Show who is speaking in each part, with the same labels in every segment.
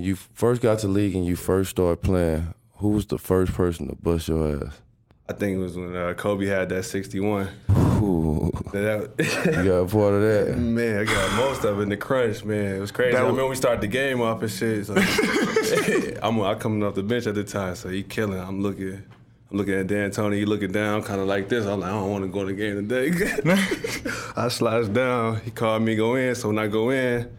Speaker 1: When you first got to league and you first started playing, who was the first person to bust your ass?
Speaker 2: I think it was when uh, Kobe had that 61.
Speaker 1: Ooh,
Speaker 2: That-
Speaker 1: you got a part of that.
Speaker 2: Man, I got most of it in the crunch, man. It was crazy.
Speaker 3: That
Speaker 2: I
Speaker 3: was-
Speaker 2: we started the game off and shit. So I'm, I'm coming off the bench at the time, so he killing. I'm looking, I'm looking at D'Antoni. He looking down, kind of like this. I'm like, I don't want to go in the game today. I slides down. He called me go in. So when I go in,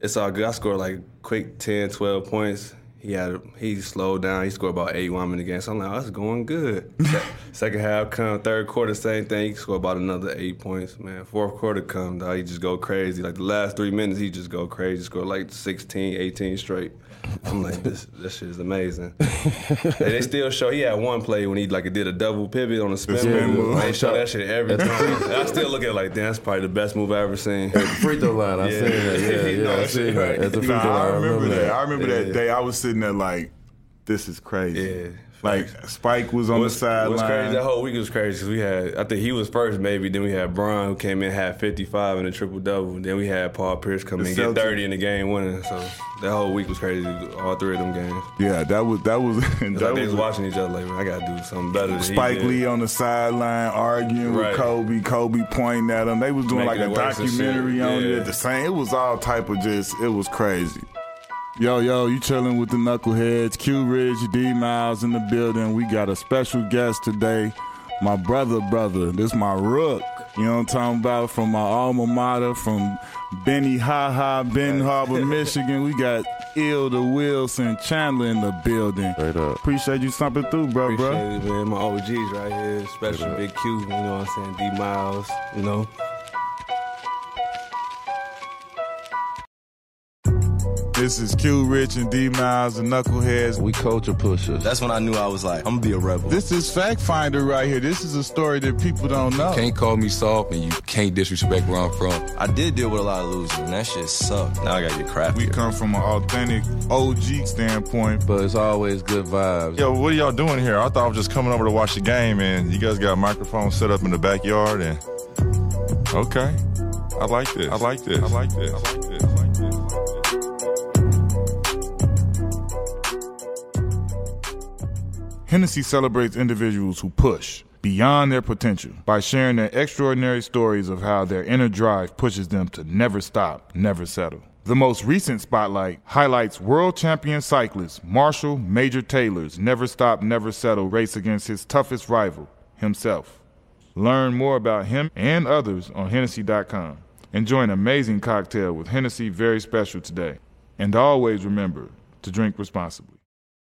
Speaker 2: it's all good. I scored like quick 10, 12 points. He had he slowed down. He scored about eight one in the game. So I'm like, oh, that's going good. Second half come, third quarter, same thing. He scored about another eight points. Man, fourth quarter come, dog. He just go crazy. Like the last three minutes, he just go crazy. Score like 16, 18 straight. I'm like, this this shit is amazing. and they still show he had one play when he like did a double pivot on a spin,
Speaker 3: spin
Speaker 2: move.
Speaker 3: move.
Speaker 2: They show that shit every time. I still look at it like, damn, that's probably the best move I ever seen.
Speaker 1: Free throw line, I
Speaker 2: Yeah.
Speaker 1: seen that. Yeah,
Speaker 2: You know
Speaker 1: yeah, I seen that.
Speaker 2: right?
Speaker 1: At the free throw line,
Speaker 3: I remember that. I remember
Speaker 2: Yeah.
Speaker 3: that day. I was sitting there like, this is crazy.
Speaker 2: Yeah.
Speaker 3: Like Spike was on
Speaker 2: What's-
Speaker 3: the
Speaker 2: What's crazy?
Speaker 3: sideline.
Speaker 2: That whole week was crazy because we had, I think he was first maybe. Then we had Bron who came in had 55 in a triple double. Then we had Paul Pierce come
Speaker 3: The
Speaker 2: in and get
Speaker 3: Celtics.
Speaker 2: 30 in the game winning. So that whole week was crazy. All three of them games.
Speaker 3: Yeah, that was that was that
Speaker 2: like they was
Speaker 3: was
Speaker 2: watching each other like, I gotta do something better.
Speaker 3: Spike. Lee on the sideline arguing
Speaker 2: Right.
Speaker 3: with Kobe, Kobe pointing at him. They was doing
Speaker 2: Making
Speaker 3: like a
Speaker 2: it and
Speaker 3: documentary on it
Speaker 2: Yeah.
Speaker 3: at the same. It was all type of just. It was crazy. Yo, yo, you chilling with the knuckleheads. Q Rich, D Miles in the building. We got a special guest today. My brother, brother. This my rook. You know what I'm talking about? From my alma mater, from Benny Ha Ha, Ben Harbor, Michigan. We got Ilda Wilson Chandler in the building.
Speaker 1: Straight up.
Speaker 3: Appreciate you stopping through, bro, bro.
Speaker 2: It, man. My OGs right here, especially Big Q. You know what I'm saying? D Miles. You know.
Speaker 3: This is Q Rich and D Miles, the Knuckleheads.
Speaker 1: We culture pushers.
Speaker 4: That's when I knew I was like, I'm gonna be a rebel.
Speaker 3: This is Fact Finder right here. This is a story that people don't know.
Speaker 5: Can't call me soft and you can't disrespect where I'm from.
Speaker 4: I did deal with a lot of losing, and that shit sucked. Now I gotta get crafty.
Speaker 3: We come from an authentic OG standpoint.
Speaker 1: but it's always good vibes.
Speaker 6: Yo, what are y'all doing here? I thought I was just coming over to watch the game, and you guys got a microphone set up in the backyard, and okay, I like this. I like this. I like this. I like this. I like this.
Speaker 3: Hennessy celebrates individuals who push beyond their potential by sharing their extraordinary stories of how their inner drive pushes them to never stop, never settle. The most recent spotlight highlights world champion cyclist Marshall Major Taylor's never stop, never settle race against his toughest rival, himself. Learn more about him and others on Hennessy.com. Enjoy an amazing cocktail with Hennessy Very Special today. And always remember to drink responsibly.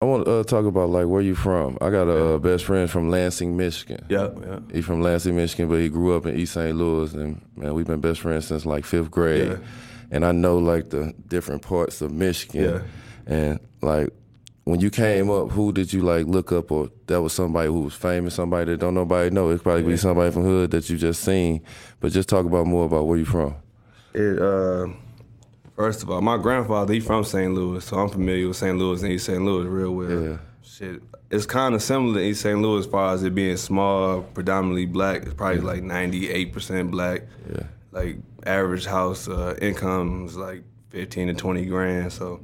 Speaker 1: I want to uh, talk about like where you from. I got a uh, best friend from Lansing, Michigan.
Speaker 2: Yeah, yeah.
Speaker 1: He from Lansing, Michigan, but he grew up in East St. Louis, and man, we've been best friends since like fifth grade.
Speaker 2: Yeah.
Speaker 1: And I know like the different parts of Michigan.
Speaker 2: Yeah.
Speaker 1: And like when you came up, who did you like look up, or that was somebody who was famous, somebody that don't nobody know? It probably be somebody from hood that you just seen. But just talk about more about where you from.
Speaker 2: It uh, first of all, my grandfather he from St. Louis, so I'm familiar with St. Louis and East St. Louis real well.
Speaker 1: Yeah.
Speaker 2: Shit, it's kind of similar to East St. Louis as far as it being small, predominantly black. It's probably like 98 percent black.
Speaker 1: Yeah.
Speaker 2: Like average house uh, income is like 15 to 20 grand. So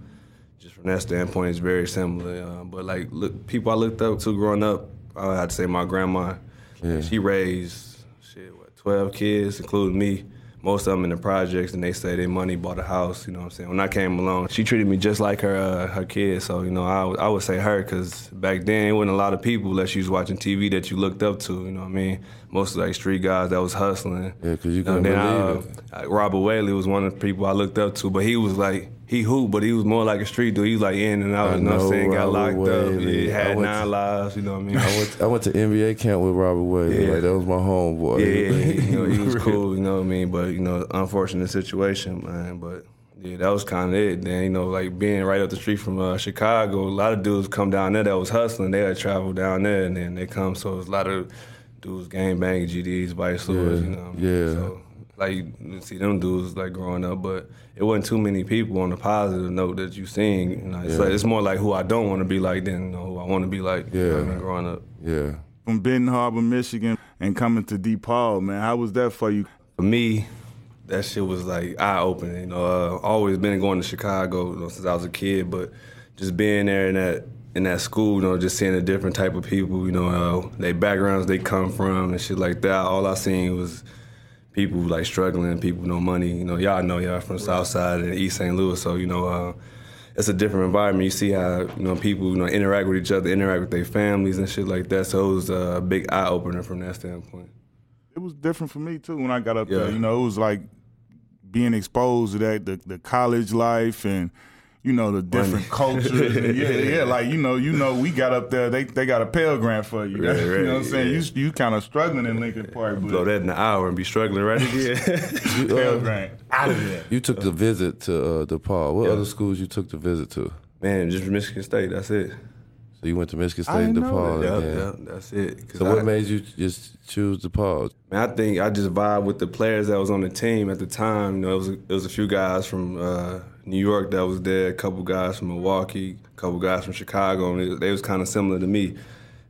Speaker 2: just from that standpoint, it's very similar. Uh, but like look, people I looked up to growing up, I had to say my grandma.
Speaker 1: Yeah.
Speaker 2: She raised shit, what, 12 kids, including me. Most of them in the projects, and they say their money bought a house. You know what I'm saying? When I came along, she treated me just like her uh, her kids. So you know, I, I would say her because back then it wasn't a lot of people unless you was watching TV that you looked up to. You know what I mean? Most of like street guys that was hustling.
Speaker 1: Yeah, 'cause you
Speaker 2: know,
Speaker 1: couldn't believe
Speaker 2: I, uh, Robert Whaley was one of the people I looked up to, but he was like he hooped, but he was more like a street dude. He was like in and out.
Speaker 1: I
Speaker 2: you know what I'm saying? Got
Speaker 1: Robert
Speaker 2: locked up.
Speaker 1: Whaley.
Speaker 2: Yeah,
Speaker 1: I
Speaker 2: had nine
Speaker 1: to-
Speaker 2: lives. You know what I mean?
Speaker 1: I went, I went to NBA camp with Robert Whaley.
Speaker 2: Yeah.
Speaker 1: Like that was my homeboy.
Speaker 2: Yeah. You know, he was cool, you know what I mean? But, you know, unfortunate situation, man. But yeah, that was kind of it. Then, you know, like being right up the street from uh, Chicago, a lot of dudes come down there that was hustling. They had travel down there and then they come. So it was a lot of dudes gang banging GDs, Vice Lords, you know. what I mean?
Speaker 1: yeah.
Speaker 2: So, like, you see them dudes like growing up, but it wasn't too many people on the positive note that you seen. You know, it's,
Speaker 1: Yeah.
Speaker 2: like, it's more like who I don't want to be like than you know, who I want to be like. You know I
Speaker 1: Yeah.
Speaker 2: mean, growing up.
Speaker 1: Yeah.
Speaker 3: From Benton Harbor, Michigan, and coming to DePaul, man, how was that for you?
Speaker 2: for me, that shit was like eye opening. You know, uh, always been going to Chicago you know, since I was a kid, but just being there in that in that school, you know, just seeing the different type of people, you know, uh, their backgrounds they come from and shit like that. All I seen was people like struggling, people no money. You know, y'all know y'all from South Side and East St. Louis, so you know, uh, it's a different environment. You see how you know people you know interact with each other, interact with their families and shit like that. So it was a big eye opener from that standpoint.
Speaker 3: It was different for me too when I got up
Speaker 2: Yeah.
Speaker 3: there. You know, it was like being exposed to that the, the college life and you know the different cultures. and yeah, yeah, like you know, you know, we got up there. They they got a Pell Grant for you.
Speaker 2: Right,
Speaker 3: you know what I'm saying?
Speaker 2: yeah.
Speaker 3: You you kind of struggling in Lincoln Park, but
Speaker 2: Blow that in an hour and be struggling right again.
Speaker 3: Pell Grant out of there.
Speaker 1: You took the visit to uh, DePaul. What
Speaker 2: Yeah.
Speaker 1: other schools you took the visit to?
Speaker 2: Man, just Michigan State. That's it.
Speaker 1: So you went to Michigan State and
Speaker 3: didn't
Speaker 1: DePaul.
Speaker 3: that.
Speaker 2: Yep,
Speaker 1: and then-
Speaker 2: yep, that's it.
Speaker 1: So what
Speaker 2: I-
Speaker 1: made you just choose DePaul?
Speaker 2: Man, I think I just vibe with the players that was on the team at the time. You know, it was a, it was a few guys from uh, New York that was there, a couple guys from Milwaukee, a couple guys from Chicago, and they, they was kind of similar to me,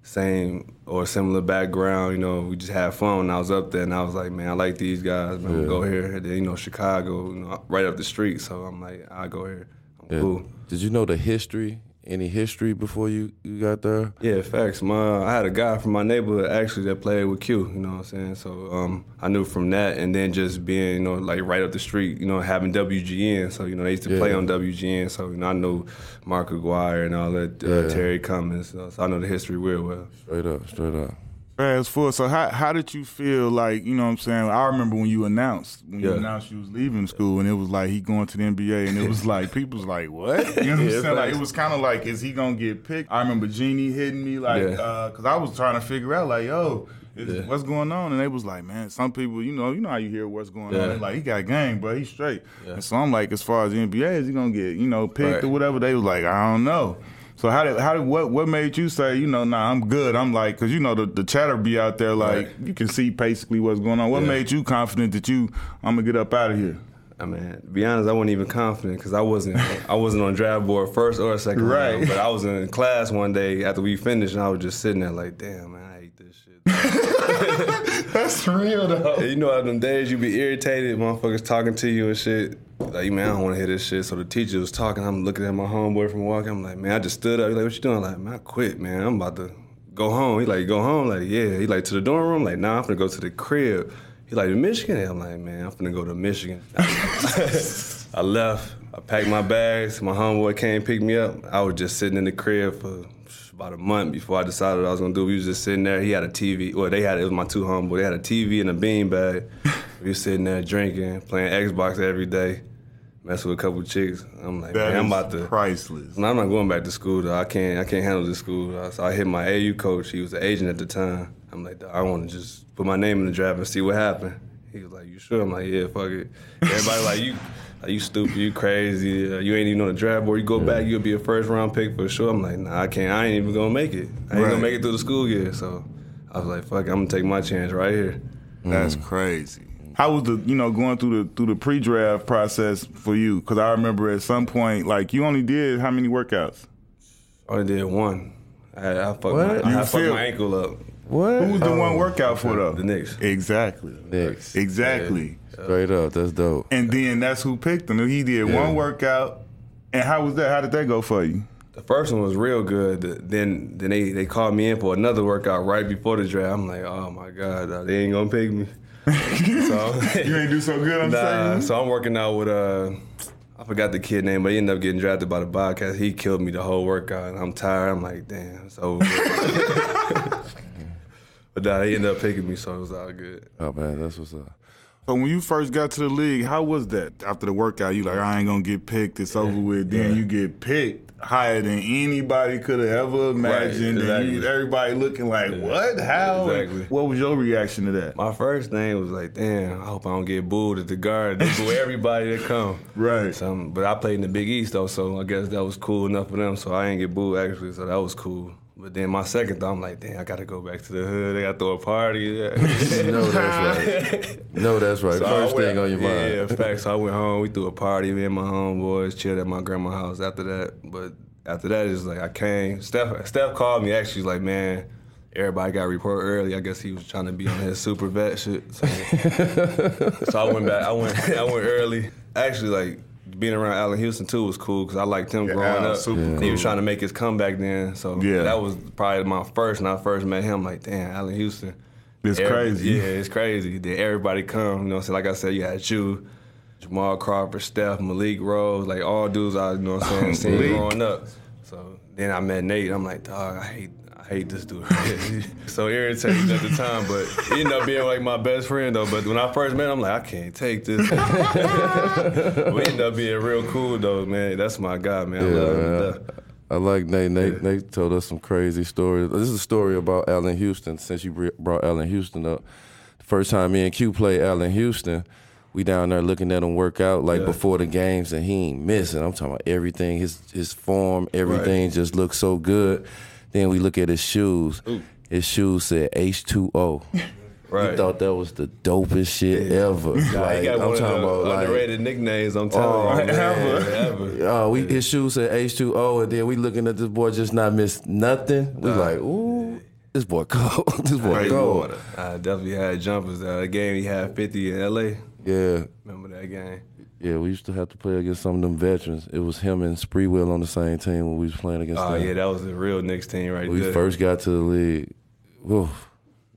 Speaker 2: same or similar background. You know, we just had fun when I was up there, and I was like, man, I like these guys. Man,
Speaker 1: Yeah.
Speaker 2: go here. And then you know, Chicago, you know, right up the street. So I'm like, I go here. I'm
Speaker 1: Yeah.
Speaker 2: cool.
Speaker 1: Did you know the history? Any history before you, you got there?
Speaker 2: Yeah, facts. My I had a guy from my neighborhood actually that played with Q. You know what I'm saying? So um, I knew from that, and then just being you know like right up the street, you know having WGN. So you know they used to play on WGN. So you know I know Mark Aguirre and all that, uh,
Speaker 1: Yeah.
Speaker 2: Terry Cummings. So, so I know the history real well.
Speaker 1: Straight up, straight up.
Speaker 3: Fast forward. So how how did you feel like, you know what I'm saying? I remember when you announced when you announced you was leaving school and it was like he going to the NBA and it was like people's like, What? You know what I'm
Speaker 2: Yeah,
Speaker 3: saying? Like it was kinda like, is he gonna get picked? I remember Jeannie hitting me like
Speaker 2: Yeah.
Speaker 3: uh cause I was trying to figure out like, yo,
Speaker 2: Yeah.
Speaker 3: what's going on? And they was like, Man, some people, you know, you know how you hear what's going on.
Speaker 2: Yeah.
Speaker 3: They like, he got game, bro, he's straight.
Speaker 2: Yeah.
Speaker 3: And so I'm like, as far as the NBA, is he gonna get, you know, picked
Speaker 2: Right.
Speaker 3: or whatever? They was like, I don't know. So how did how did what what made you say you know nah I'm good I'm like because you know the, the chatter be out there like
Speaker 2: Right.
Speaker 3: you can see basically what's going on. What
Speaker 2: Yeah.
Speaker 3: made you confident that you I'm gonna get up out of here?
Speaker 2: I mean, to be honest, I wasn't even confident because I wasn't I wasn't on draft board first or second
Speaker 3: Right.
Speaker 2: round. But I was in class one day after we finished, and I was just sitting there like, damn, man, I hate this shit.
Speaker 3: That's real though.
Speaker 2: You know, on them days you be irritated, motherfuckers talking to you and shit. Like, man, I don't want to hear this shit. So the teacher was talking. I'm looking at my homeboy from walking. I'm like, man, I just stood up. He's like, what you doing? I'm like, man, I quit, man. I'm about to go home. He like, go home? Like, yeah. He like, to the dorm room? Like, nah, I'm gonna go to the crib. He like, Michigan? I'm like, man, I'm gonna go to Michigan. I left. I packed my bags. My homeboy came pick me up. I was just sitting in the crib for about a month before I decided what I was gonna do. We was just sitting there. He had a TV. Well, they had it was my two homeboys. They had a TV and a bean bag. We sitting there drinking, playing Xbox every day, messing with a couple chicks. I'm like,
Speaker 3: That
Speaker 2: man, I'm about to.
Speaker 3: priceless.
Speaker 2: No, I'm not going back to school though. I can't. I can't handle this school. So I hit my AU coach. He was an agent at the time. I'm like, I want to just put my name in the draft and see what happened. He was like, "You sure?" I'm like, "Yeah, fuck it." Everybody like you. Like, you stupid, you crazy, uh, you ain't even on the draft board. You go back, you'll be a first round pick for sure. I'm like, nah, I can't. I ain't even gonna make it. I ain't
Speaker 3: Right.
Speaker 2: gonna make it through the school year. So I was like, fuck, it, I'm gonna take my chance right here.
Speaker 3: That's crazy. How was the you know going through the through the pre-draft process for you? Because I remember at some point like you only did how many workouts?
Speaker 2: I only did one. I, I fucked, my, I
Speaker 3: You
Speaker 2: fucked my ankle up.
Speaker 1: What?
Speaker 3: Who was the one workout for though?
Speaker 2: The Knicks.
Speaker 3: Exactly.
Speaker 1: Knicks.
Speaker 3: Exactly.
Speaker 1: Straight up, that's dope.
Speaker 3: And then that's who picked him. He did
Speaker 2: Yeah.
Speaker 3: one workout. And how was that? How did that go for you?
Speaker 2: The first one was real good. Then then they, they called me in for another workout right before the draft. I'm like, oh my god, they ain't gonna pick me. So
Speaker 3: You ain't do so good on the
Speaker 2: nah.
Speaker 3: second?
Speaker 2: So I'm working out with uh, I forgot the kid name, but he ended up getting drafted by the Bobcats. He killed me the whole workout, and I'm tired. I'm like, damn, it's over. but nah, he ended up picking me, so it was all good.
Speaker 1: Oh man, that's what's up.
Speaker 3: So when you first got to the league, how was that? After the workout, you like, I ain't gonna get picked. It's over with. Then you get picked higher than anybody could have ever imagined.
Speaker 2: Right,
Speaker 3: and you, everybody looking like, what? How?
Speaker 2: Exactly.
Speaker 3: What was your reaction to that?
Speaker 2: My first thing was like, damn, I hope I don't get booed at the guard. They boo everybody that come.
Speaker 3: Right.
Speaker 2: So, but I played in the Big East though, so I guess that was cool enough for them. So I ain't get booed actually, so that was cool. But then my second thought, I'm like, damn, I gotta go back to the hood. I gotta throw a party.
Speaker 1: No, that's right. No, that's right.
Speaker 2: So
Speaker 1: First
Speaker 2: went-
Speaker 1: thing on your
Speaker 2: yeah,
Speaker 1: mind.
Speaker 2: Yeah, facts. So I went home. We threw a party. Me and my homeboys chilled at my grandma's house after that. But after that, it's like I came. Steph, Steph called me actually like, man, everybody got report early. I guess he was trying to be on his super vet shit. So, so I went back. I went. I went early. Actually, like being around Allan Houston too was cool because I liked him
Speaker 3: Yeah,
Speaker 2: growing up.
Speaker 3: super
Speaker 2: And He was trying to make his comeback then. So
Speaker 3: Yeah.
Speaker 2: that was probably my first. When I first met him, like damn, Allan Houston.
Speaker 3: It's
Speaker 2: Every-
Speaker 3: crazy.
Speaker 2: Yeah, it's crazy. Then everybody come. You know, i so like I said, you had you. Jamal Crawford, Steph, Malik Rose, like all dudes I, you know what I'm saying, seen growing up. So then I met Nate. I'm like, dog, I hate, I hate this dude. so irritating at the time, but he ended up being like my best friend though. But when I first met him, I'm like, I can't take this. we ended up being real cool though, man. That's my guy, man. I love him.
Speaker 1: I like Nate. Nate, Nate told us some crazy stories. This is a story about Allan Houston. Since you brought Allan Houston up, the first time me and Q played Allan Houston, we down there looking at him work out like
Speaker 2: Yeah.
Speaker 1: before the games, and he ain't missing. I'm talking about everything. His his form, everything just looks so good. Then we look at his shoes. His shoes said H2O.
Speaker 2: Right.
Speaker 1: He thought that was the dopest shit ever.
Speaker 2: Nah, he
Speaker 1: Like,
Speaker 2: got
Speaker 1: I'm
Speaker 2: one of
Speaker 1: talking
Speaker 2: the
Speaker 1: about like
Speaker 2: underrated nicknames. I'm
Speaker 1: Oh,
Speaker 2: you,
Speaker 1: man.
Speaker 2: ever, ever.
Speaker 1: Oh, we his shoes said H two O, and then we looking at this boy just not miss nothing. We like, ooh, this boy cold. this boy cold.
Speaker 2: water. I definitely had jumpers. Uh, the game he had 50 in LA.
Speaker 1: Yeah,
Speaker 2: Remember that game?
Speaker 1: Yeah. We used to have to play against some of them veterans. It was him and Sprewell on the same team when we was playing against them.
Speaker 2: Oh
Speaker 1: them.
Speaker 2: yeah, that was the real Knicks team right
Speaker 1: when we
Speaker 2: there.
Speaker 1: first got to the league. Oof.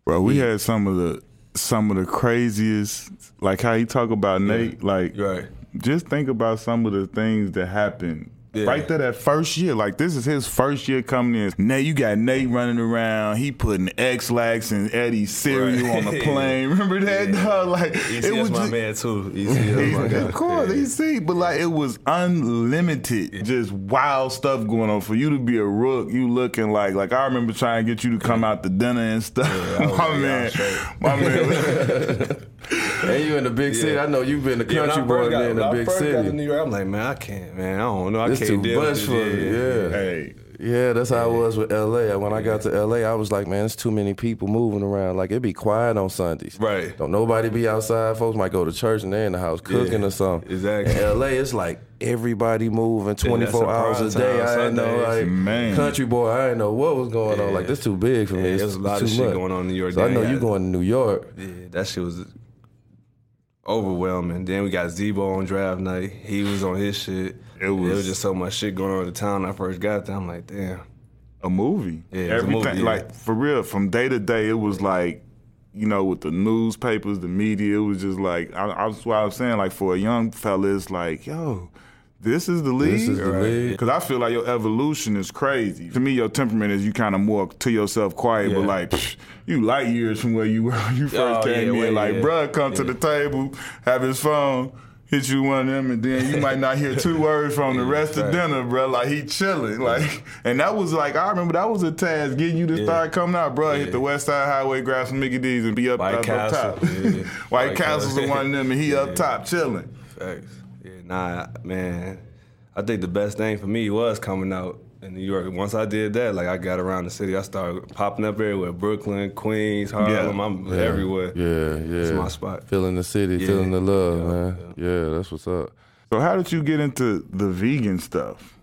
Speaker 3: Bro, we had some of the some of the craziest, like how you talk about Nate. Like,
Speaker 2: Right.
Speaker 3: just think about some of the things that happened.
Speaker 2: Yeah.
Speaker 3: Right there, that first year, like this is his first year coming in. Nate, you got Nate running around. He putting X-Lax and Eddy's cereal
Speaker 2: Right.
Speaker 3: on the plane. Remember that? dog? Like
Speaker 2: EC
Speaker 3: it was
Speaker 2: my
Speaker 3: just,
Speaker 2: man too. EC is my
Speaker 3: of course,
Speaker 2: Yeah.
Speaker 3: EC, but like it was unlimited, just wild stuff going on. For you to be a rook, you looking like like I remember trying to get you to come out to dinner and stuff. My
Speaker 2: yeah,
Speaker 3: man,
Speaker 2: was straight.
Speaker 3: my man.
Speaker 1: And you in the big city. I know you've been the
Speaker 2: Yeah,
Speaker 1: country boy
Speaker 2: first got-
Speaker 1: in the big
Speaker 2: first got to
Speaker 1: city.
Speaker 2: New York, I'm like, man, I can't, man. I don't know. I
Speaker 1: It's
Speaker 2: can't
Speaker 1: too
Speaker 2: deal
Speaker 1: much for. Yeah.
Speaker 3: hey,
Speaker 1: Yeah, that's how I was with LA. When I got to LA, I was like, man, it's too many people moving around. Like it'd be quiet on Sundays.
Speaker 2: Right.
Speaker 1: Don't nobody be outside. Folks might go to church and they're in the house cooking
Speaker 2: Yeah,
Speaker 1: or something.
Speaker 2: exactly.
Speaker 1: In LA, it's like everybody moving 24
Speaker 2: a
Speaker 1: hours a day. I didn't know, like
Speaker 3: Man.
Speaker 1: country boy. I didn't know what was going on. Like this too big for me.
Speaker 2: Yeah,
Speaker 1: It's-
Speaker 2: there's a lot of
Speaker 1: too
Speaker 2: shit
Speaker 1: much.
Speaker 2: going on in New York.
Speaker 1: So I know
Speaker 2: you
Speaker 1: going to New York.
Speaker 2: Yeah, that shit was overwhelming. Then we got Z-Bo on draft night. He was on his shit.
Speaker 3: It was-
Speaker 2: There was just so much shit going on in the town. When I first got there. I'm like, damn.
Speaker 3: a movie.
Speaker 2: Yeah, it was a
Speaker 3: everything
Speaker 2: movie, yeah.
Speaker 3: like for real. From day to day, it was like. You know, with the newspapers, the media, it was just like I, I was what I was saying. Like for a young fella, it's like, yo, this is the league.
Speaker 1: This is the league.
Speaker 3: Because I feel like your evolution is crazy. To me, your temperament is you kind of more to yourself quiet, but like psh, you light years from where you were when you oh, first
Speaker 2: Oh,
Speaker 3: came
Speaker 2: yeah,
Speaker 3: in. like,
Speaker 2: yeah.
Speaker 3: bruh, come to the table, have his phone. Hit you one of them, and then you might not hear two words from the rest of dinner, bro. Like he chilling, like, and that was like I remember that was a task getting you to
Speaker 2: Yeah.
Speaker 3: start coming out, bro. Hit the West Side Highway, grab some Mickey D's, and be up,
Speaker 2: White
Speaker 3: up, up top.
Speaker 2: yeah.
Speaker 3: White,
Speaker 2: White
Speaker 3: Castle's
Speaker 2: the
Speaker 3: one of them, and he up top chilling.
Speaker 2: Facts. Yeah, nah, man. I think the best thing for me was coming out in New York. Once I did that, like I got around the city, I started popping up everywhere. Brooklyn, Queens, Harlem, I'm
Speaker 1: Yeah.
Speaker 2: everywhere.
Speaker 1: Yeah, yeah.
Speaker 2: It's my spot.
Speaker 1: Feeling the city,
Speaker 2: Yeah.
Speaker 1: feeling the love,
Speaker 2: Yeah,
Speaker 1: man. Yeah. that's what's up.
Speaker 3: So how did you get into the vegan stuff?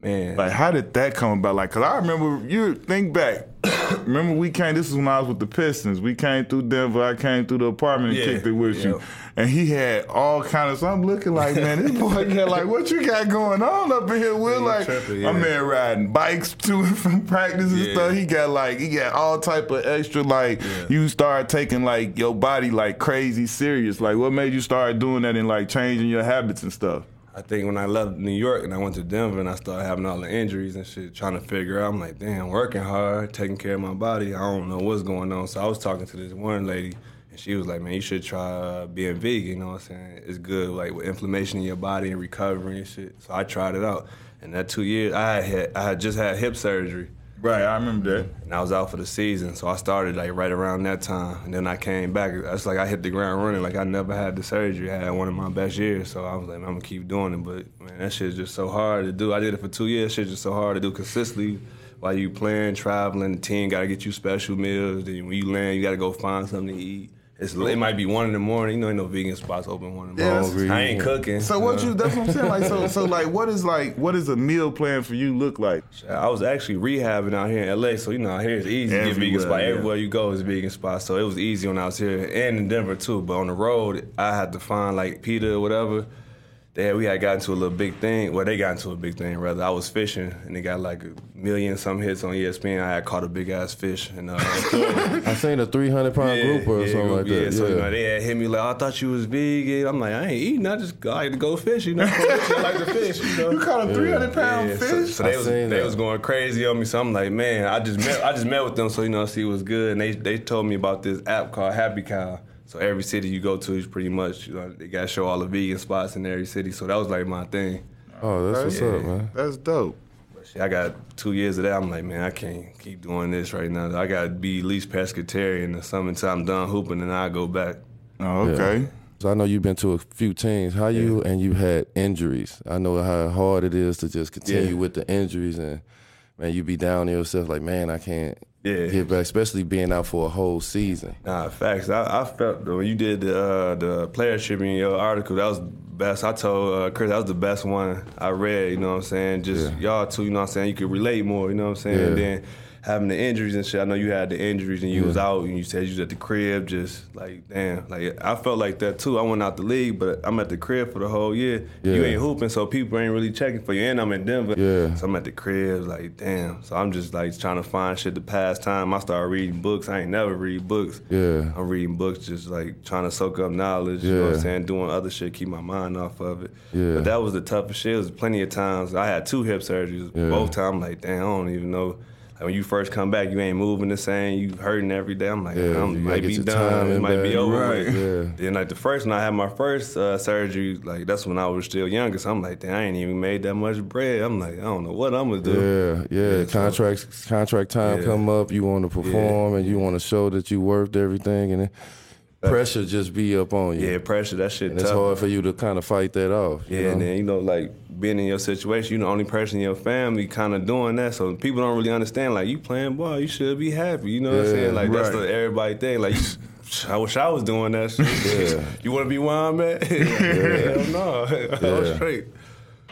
Speaker 2: Man.
Speaker 3: Like, how did that come about? Like, cause I remember you think back. remember we came. This is when I was with the Pistons. We came through Denver. I came through the apartment and
Speaker 2: Yeah,
Speaker 3: kicked it with you. And he had all kind of. So I'm looking like, man, this boy got like, what you got going on up in here? Will like,
Speaker 2: tripping,
Speaker 3: my
Speaker 2: yeah.
Speaker 3: man riding bikes to and from practice and
Speaker 2: Yeah.
Speaker 3: stuff. He got like, he got all type of extra. Like, you start taking like your body like crazy serious. Like, what made you start doing that and like changing your habits and stuff?
Speaker 2: I think when I left New York and I went to Denver and I started having all the injuries and shit, trying to figure out, I'm like, damn, working hard, taking care of my body, I don't know what's going on. So I was talking to this one lady and she was like, man, you should try uh, being vegan, you know what I'm saying? It's good, like with inflammation in your body and recovery and shit. So I tried it out. And that two years, I had, I had just had hip surgery.
Speaker 3: Right, I remember that.
Speaker 2: And I was out for the season, so I started like right around that time, and then I came back. It's like I hit the ground running. Like I never had the surgery. I had one of my best years, so I was like, I'm gonna keep doing it. But man, that shit's just so hard to do. I did it for two years. Shit's just so hard to do consistently. While you playing, traveling, the team gotta get you special meals. Then when you land, you gotta go find something to eat. It's, it might be one in the morning. You know, ain't no vegan spots open one in the
Speaker 3: Yeah,
Speaker 2: morning.
Speaker 3: that's-
Speaker 2: I ain't cooking.
Speaker 3: So what you? That's what I'm saying. Like so, so like, what is like, what is a meal plan for you look like?
Speaker 2: I was actually rehabbing out here in LA, so you know out here it's easy to get vegan
Speaker 3: Everywhere,
Speaker 2: spot.
Speaker 3: yeah.
Speaker 2: Everywhere you go is vegan spot. So it was easy when I was here and in Denver too. But on the road, I had to find like PETA or whatever. They we had gotten to a little big thing. Well, they got into a big thing rather. I was fishing and they got like a million some hits on ESPN. I had caught a big ass fish and uh,
Speaker 1: I seen a 300 pound grouper or something like
Speaker 2: yeah,
Speaker 1: that.
Speaker 2: So you know,
Speaker 1: yeah.
Speaker 2: they had hit me like, I thought you was vegan. I'm like, I ain't eating. I just I like to go fish. You know, I like to fish. You know,
Speaker 3: You caught a 300 pound
Speaker 2: yeah, so,
Speaker 3: fish.
Speaker 2: so they
Speaker 1: I
Speaker 2: was they
Speaker 1: that.
Speaker 2: was going crazy on me. So I'm like, man, I just met I just met with them, so you know, see what's good. And they they told me about this app called Happy Cow. So every city you go to is pretty much you know they got to show all the vegan spots in every city. So that was like my thing.
Speaker 1: Oh, that's what's
Speaker 2: Yeah.
Speaker 1: up, man.
Speaker 3: That's dope.
Speaker 2: Shit, I got two years of that. I'm like, man, I can't keep doing this right now. I got to be at least pescatarian or something until I'm done hooping, and I go back.
Speaker 3: Oh, okay.
Speaker 1: So I know you've been to a few teams. How you and you had injuries. I know how hard it is to just continue
Speaker 2: Yeah.
Speaker 1: with the injuries and man, you be down on yourself like, man, I can't
Speaker 2: Yeah.
Speaker 1: get back, especially being out for a whole season.
Speaker 2: Nah, facts. I, I felt when you did the uh, the player your article, that was the best. I told uh, Chris that was the best one I read. You know what I'm saying? Just y'all too. You know what I'm saying? You could relate more. You know what I'm saying?
Speaker 1: Yeah.
Speaker 2: And then having the injuries and shit. I know you had the injuries and you was out and you said you was at the crib. Just like damn, like I felt like that too. I went out the league, but I'm at the crib for the whole year. You ain't hooping, so people ain't really checking for you. And I'm in Denver,
Speaker 1: Yeah.
Speaker 2: so I'm at the crib. Like damn. So I'm just like trying to find shit to pass time. I started reading books. I ain't never read books.
Speaker 1: Yeah.
Speaker 2: I'm reading books, just like trying to soak up knowledge. You know what I'm saying? Doing other shit, keep my mind off of it.
Speaker 1: Yeah.
Speaker 2: But that was the toughest shit. It was plenty of times. I had two hip surgeries.
Speaker 1: Yeah.
Speaker 2: Both times, like, damn, I don't even know. Like when you first come back, you ain't moving the same. You hurting every day. I'm like,
Speaker 1: Yeah,
Speaker 2: I'm might be done. It might
Speaker 1: back.
Speaker 2: be over.
Speaker 1: Right, yeah.
Speaker 2: Then like the first when I had my first uh, surgery, like that's when I was still younger. So I'm like, damn, I ain't even made that much bread. I'm like, I don't know what I'm gonna do.
Speaker 1: Yeah, yeah.
Speaker 2: Yeah, so-
Speaker 1: contract time
Speaker 2: Yeah.
Speaker 1: come up. You want to perform and you want to show that you worked everything, and then Uh, pressure just be up on you.
Speaker 2: Yeah, pressure. That shit
Speaker 1: and it's hard for you to kind of fight that off. you
Speaker 2: Yeah, and then you know, like being in your situation, you the only person in your family kind of doing that, so people don't really understand. Like you playing ball, you should be happy. You know what I'm saying? Like that's the everybody thing. Like I wish I was doing that shit.
Speaker 1: Yeah.
Speaker 2: you want to be where I'm at? Hell no, I was
Speaker 1: Yeah.
Speaker 2: straight.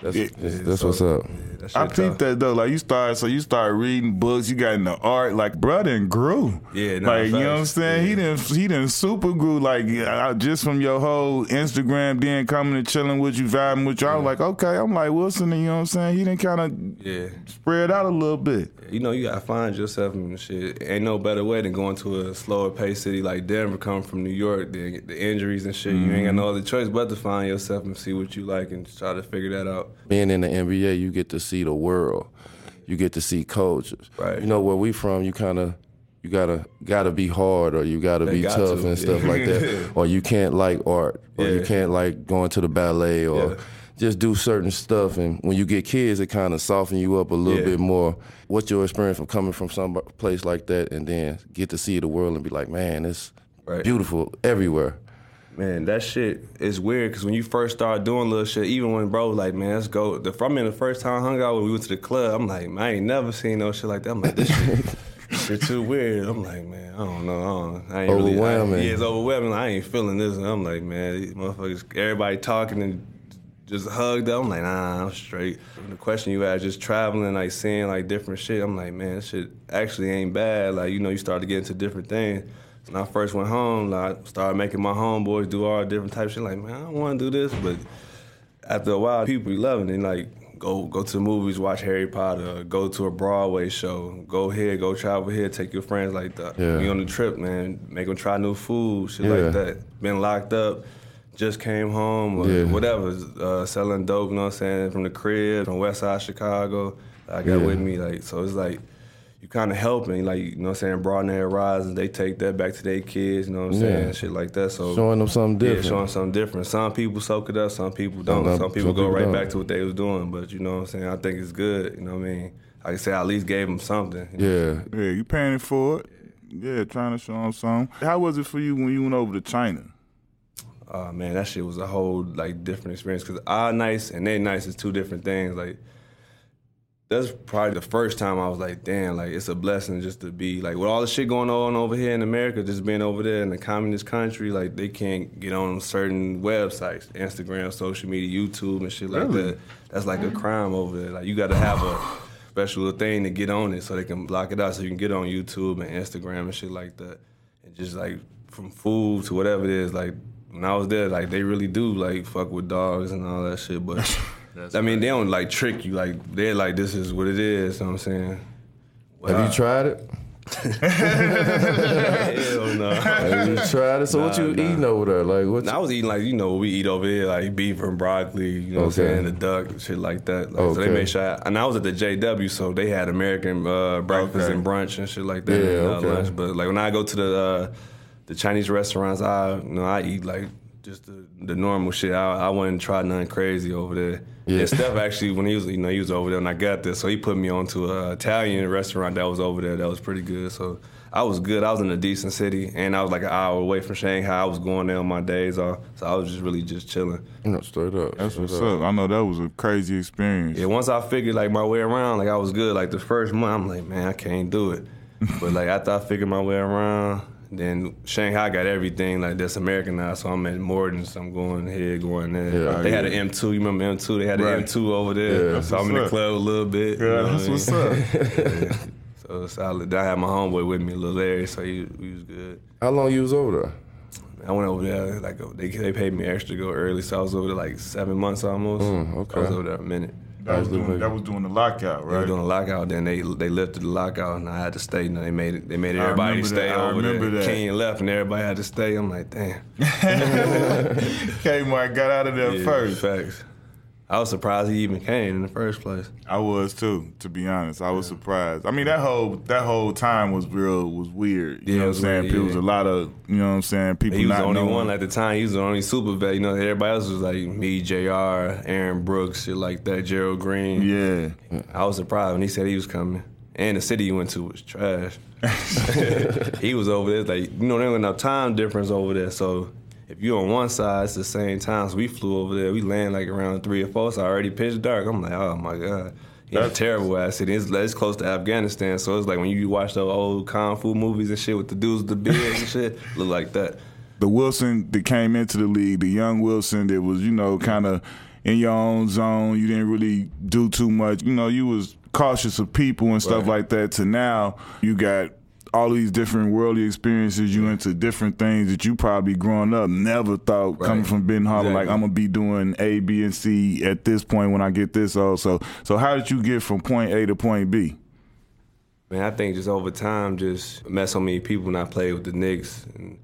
Speaker 1: that's,
Speaker 3: Yeah.
Speaker 1: that's, that's what's up.
Speaker 2: That shit
Speaker 3: I
Speaker 2: tough.
Speaker 3: peeped that though. Like you started, so you started reading books. You got into art. Like brother and grew.
Speaker 2: Yeah, nah,
Speaker 3: like you know what I'm
Speaker 2: facts.
Speaker 3: saying. He didn't. He didn't super grew. Like just from your whole Instagram, then coming and chilling with you, vibing with you. I was like, okay. I'm like Wilson. And you know what I'm saying. He didn't kind of
Speaker 2: Yeah.
Speaker 3: spread out a little bit.
Speaker 2: You know, you gotta find yourself and shit. Ain't no better way than going to a slower paced city like Denver, coming from New York. The, the injuries and shit, you ain't got mm-hmm. no other choice but to find yourself and see what you like and try to figure that out.
Speaker 1: being in the NBA, you get to see the world. You get to see cultures.
Speaker 2: Right.
Speaker 1: You know where we from. You kind of you gotta gotta be hard, or you gotta
Speaker 2: They
Speaker 1: be
Speaker 2: got
Speaker 1: tough
Speaker 2: to,
Speaker 1: and stuff
Speaker 2: yeah.
Speaker 1: like that, or you can't like art, or you can't like going to the ballet, or
Speaker 2: Yeah.
Speaker 1: just do certain stuff. And when you get kids, it kind of soften you up a little
Speaker 2: Yeah.
Speaker 1: bit more. What's your experience from coming from some place like that, and then get to see the world and be like, man, it's
Speaker 2: Right.
Speaker 1: beautiful everywhere.
Speaker 2: Man, that shit is weird because when you first start doing little shit, even when bro was like, man, let's go. The, I mean, the first time I hung out when we went to the club, I'm like, man, I ain't never seen no shit like that. I'm like, this shit, shit too weird. I'm like, man, I don't know. I, don't, I ain't Really,
Speaker 1: Overwhelming.
Speaker 2: I, yeah, it's overwhelming. I ain't feeling this. And I'm like, man, these motherfuckers, everybody talking and just hugged up. I'm like, nah, I'm straight. The question you asked, just traveling, like seeing like different shit. I'm like, man, this shit actually ain't bad. Like, you know, you start to get into different things. When I first went home, like, I started making my homeboys do all different type of shit. Like, man, I don't want to do this, but after a while, people be loving it. Like, go go to the movies, watch Harry Potter, go to a Broadway show, go here, go travel here, take your friends like that.
Speaker 1: Yeah.
Speaker 2: Be on the trip, man. Make them try new food, shit
Speaker 1: Yeah.
Speaker 2: like that. Been locked up, just came home, or
Speaker 1: Yeah.
Speaker 2: whatever, uh, selling dope, you know what I'm saying, from the crib, from West Side Chicago. I got
Speaker 1: Yeah.
Speaker 2: with me, like, so it's like, you kind of helping, like, you know what I'm saying, broaden their horizons. They take that back to their kids, you know what I'm
Speaker 1: Yeah.
Speaker 2: saying, shit like that. So
Speaker 1: Showing them something different.
Speaker 2: yeah, showing something different. Some people soak it up, some people don't.
Speaker 1: Some-
Speaker 2: Some, people
Speaker 1: some
Speaker 2: go
Speaker 1: people
Speaker 2: right
Speaker 1: don't.
Speaker 2: back to what they was doing. But you know what I'm saying? I think it's good. You know what I mean? Like I said, I at least gave them something. you know?
Speaker 1: Yeah,
Speaker 3: Yeah, you paying for it. Yeah, trying to show them something. How was it for you when you went over to China?
Speaker 2: Oh man, that shit was a whole like different experience. Cause our nice and they nice is two different things. Like that's probably the first time I was like, damn, like it's a blessing just to be like with all the shit going on over here in America, just being over there in the communist country, like they can't get on certain websites, Instagram, social media, YouTube, and shit like
Speaker 3: Really?
Speaker 2: that. That's like a mm. crime over there. Like you got to have a special little thing to get on it, so they can block it out, so you can get on YouTube and Instagram and shit like that, and just like from food to whatever it is, like. When I was there, like they really do like fuck with dogs and all that shit, but I mean they don't like trick you. Like they're like this is what it is. You know what I'm saying?
Speaker 1: Have you tried it?
Speaker 2: Hell no.
Speaker 1: Have you tried it? So what you
Speaker 2: nah.
Speaker 1: eating over there? Like what?
Speaker 2: I was eating like you know what we eat over here like beef and broccoli, you know what I'm saying, the duck, shit like that. Like, So they made sure. I, and I was at the JW, so they had American uh, breakfast
Speaker 3: Okay.
Speaker 2: and brunch and shit like that.
Speaker 1: Yeah,
Speaker 2: and, uh,
Speaker 1: okay.
Speaker 2: lunch. But like when I go to the uh, the Chinese restaurants, I you know I eat like just the, the normal shit. I, I wouldn't try nothing crazy over there.
Speaker 1: Yeah.
Speaker 2: And Steph actually when he was you know he was over there and I got there, so he put me onto a Italian restaurant that was over there that was pretty good. So. I was good. I was in a decent city, and I was like an hour away from Shanghai. I was going there on my days off, so I was just really just chilling.
Speaker 1: No, straight up.
Speaker 3: That's
Speaker 1: straight
Speaker 3: what's up. I know that was a crazy experience.
Speaker 2: Yeah, once I figured like my way around, like I was good. Like the first month, I'm like, man, I can't do it. but like after I figured my way around, then Shanghai got everything like that's Americanized. So I'm at Morton's. I'm going here, going there.
Speaker 1: Yeah.
Speaker 2: they had an M2. You remember M2? They had an
Speaker 3: Right.
Speaker 2: M2 over there.
Speaker 1: Yeah.
Speaker 2: so I'm in
Speaker 3: That's
Speaker 2: the
Speaker 3: what's
Speaker 2: club a little bit. you know
Speaker 3: that's
Speaker 2: I mean?
Speaker 3: what's up.
Speaker 2: So it's solid. I had my homeboy with me, little Larry, so he, he was good.
Speaker 1: How long you was over there?
Speaker 2: I went over there like they they paid me extra to go early, so I was over there like seven months almost.
Speaker 1: Mm, okay.
Speaker 2: I was over there a minute.
Speaker 3: That was, doing, that was doing the lockout, right?
Speaker 2: They were doing the lockout, then they they lifted the lockout, and I had to stay. And they made it. They made everybody stay
Speaker 3: that. I
Speaker 2: over
Speaker 3: remember
Speaker 2: there.
Speaker 3: that.
Speaker 2: King left, and everybody had to stay. I'm like, damn.
Speaker 3: Kmart got out of there
Speaker 2: Yeah,
Speaker 3: first.
Speaker 2: Facts. I was surprised he even came in the first place.
Speaker 3: I was too, to be honest. I was surprised. I mean, that whole that whole time was real was weird. You
Speaker 2: Yeah,
Speaker 3: know what I'm
Speaker 2: was
Speaker 3: saying?
Speaker 2: weird,
Speaker 3: People
Speaker 2: yeah.
Speaker 3: was a lot of you know what I'm saying. People
Speaker 2: He was the only
Speaker 3: knowing.
Speaker 2: one at the time. He was the only super vet. You know, everybody else was like me, Jr., Aaron Brooks, shit like that, Gerald Green.
Speaker 3: yeah,
Speaker 2: I was surprised when he said he was coming. And the city he went to was trash. he was over there like you know there was enough time difference over there. So if you're on one side, it's the same time. So we flew over there. We land like around three or four. So already pitch dark. I'm like, oh my god. A
Speaker 3: That's-
Speaker 2: terrible ass city. It's, it's close to Afghanistan, so it's like when you watch the old kung fu movies and shit with the dudes with the beards and shit, look like that.
Speaker 3: the Wilson that came into the league, the young Wilson that was you know kind of in your own zone. You didn't really do too much. You know, you was cautious of people and stuff
Speaker 2: Right.
Speaker 3: like that. To now, you got all these different worldly experiences. You into different things that you probably growing up never thought coming from Ben Harlem. Like I'm gonna be doing A, B, and C at this point when I get this. Also, so how did you get from point A to point B?
Speaker 2: Man, I think just over time, just met so many people and I played with the Knicks and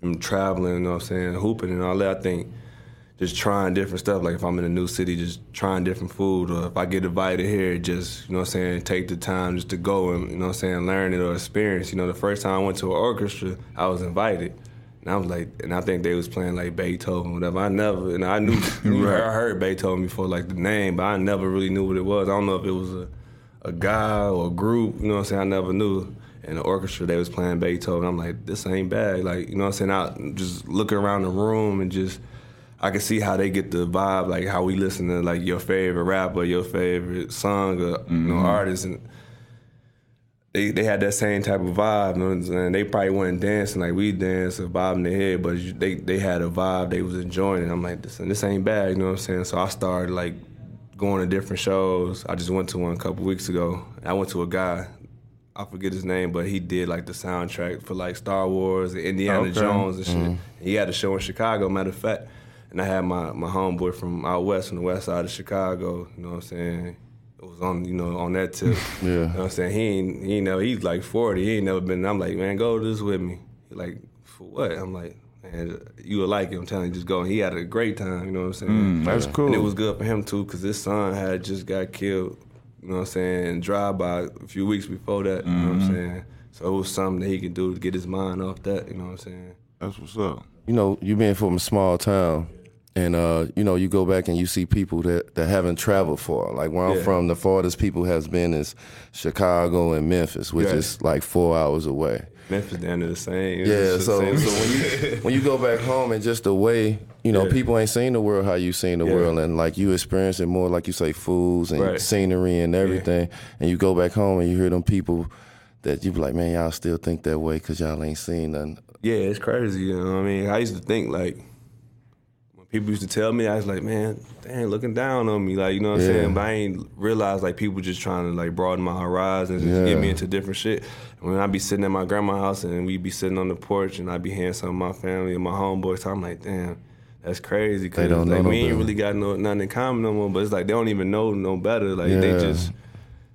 Speaker 2: from traveling, you know what I'm saying, hooping and all that. I think just trying different stuff. Like if I'm in a new city, just trying different food, or if I get invited here, just you know what I'm saying, take the time just to go and you know what I'm saying, learn it or experience. You know, the first time I went to an orchestra, I was invited. And I was like, and I think they was playing like Beethoven, whatever. I never, and I knew, right. I heard Beethoven before, like the name, but I never really knew what it was. I don't know if it was a, a guy or a group, you know what I'm saying? I never knew. And the orchestra, they was playing Beethoven. I'm like, this ain't bad. Like, you know what I'm saying? I just looking around the room and just, I can see how they get the vibe, like how we listen to like your favorite rapper, your favorite song, or you know, mm-hmm. artist, and they they had that same type of vibe. You know what I'm saying? They probably weren't dancing like we dance or bobbing their head, but they they had a vibe. They was enjoying it. I'm like, this this ain't bad. You know what I'm saying? So I started like going to different shows. I just went to one a couple weeks ago. I went to a guy. I forget his name, but he did like the soundtrack for like Star Wars and Indiana
Speaker 3: Okay.
Speaker 2: Jones and shit. Mm-hmm. He had a show in Chicago, matter of fact. And I had my, my homeboy from out west, from the west side of Chicago, you know what I'm saying? It was on, you know, on that tip.
Speaker 1: Yeah.
Speaker 2: You know what I'm saying? He ain't, he ain't never, he's like 40. He ain't never been, I'm like, man, go to this with me. He like, for what? I'm like, man, you would like it. I'm telling you, just go. And he had a great time, you know what I'm saying?
Speaker 3: Mm, that's cool.
Speaker 2: And it was good for him too, because his son had just got killed, you know what I'm saying, drive by a few weeks before that, you know what
Speaker 3: Mm-hmm.
Speaker 2: I'm saying? So it was something that he could do to get his mind off that, you know what I'm saying?
Speaker 3: That's what's up.
Speaker 1: You know, you being from a small town, and uh, you know, you go back and you see people that, that haven't traveled far. Like where I'm
Speaker 2: Yeah.
Speaker 1: from, the farthest people has been is Chicago and Memphis, which is like four hours away.
Speaker 2: Memphis down to the same.
Speaker 1: Yeah, so,
Speaker 2: the
Speaker 1: so when you when you go back home and just the way you know
Speaker 2: Yeah.
Speaker 1: people ain't seen the world how you seen the
Speaker 2: Yeah.
Speaker 1: world and like you experience it more like you say foods and
Speaker 2: Right.
Speaker 1: scenery and everything and you go back home and you hear them people that you be like man y'all still think that way because y'all ain't seen nothing
Speaker 2: Yeah, it's crazy. You know what I mean? I used to think like people used to tell me, I was like, man, they ain't looking down on me. Like, you know what I'm
Speaker 1: Yeah.
Speaker 2: saying? But I ain't realized like people just trying to like broaden my horizons and
Speaker 1: Yeah.
Speaker 2: get me into different shit. And when I be sitting at my grandma's house and we be sitting on the porch and I be hearing some of my family and my homeboys, talk, I'm like, damn. That's crazy. Cause
Speaker 1: They don't know
Speaker 2: like,
Speaker 1: no
Speaker 2: we ain't
Speaker 1: better.
Speaker 2: really got no nothing in common no more. But it's like they don't even know no better. Like they just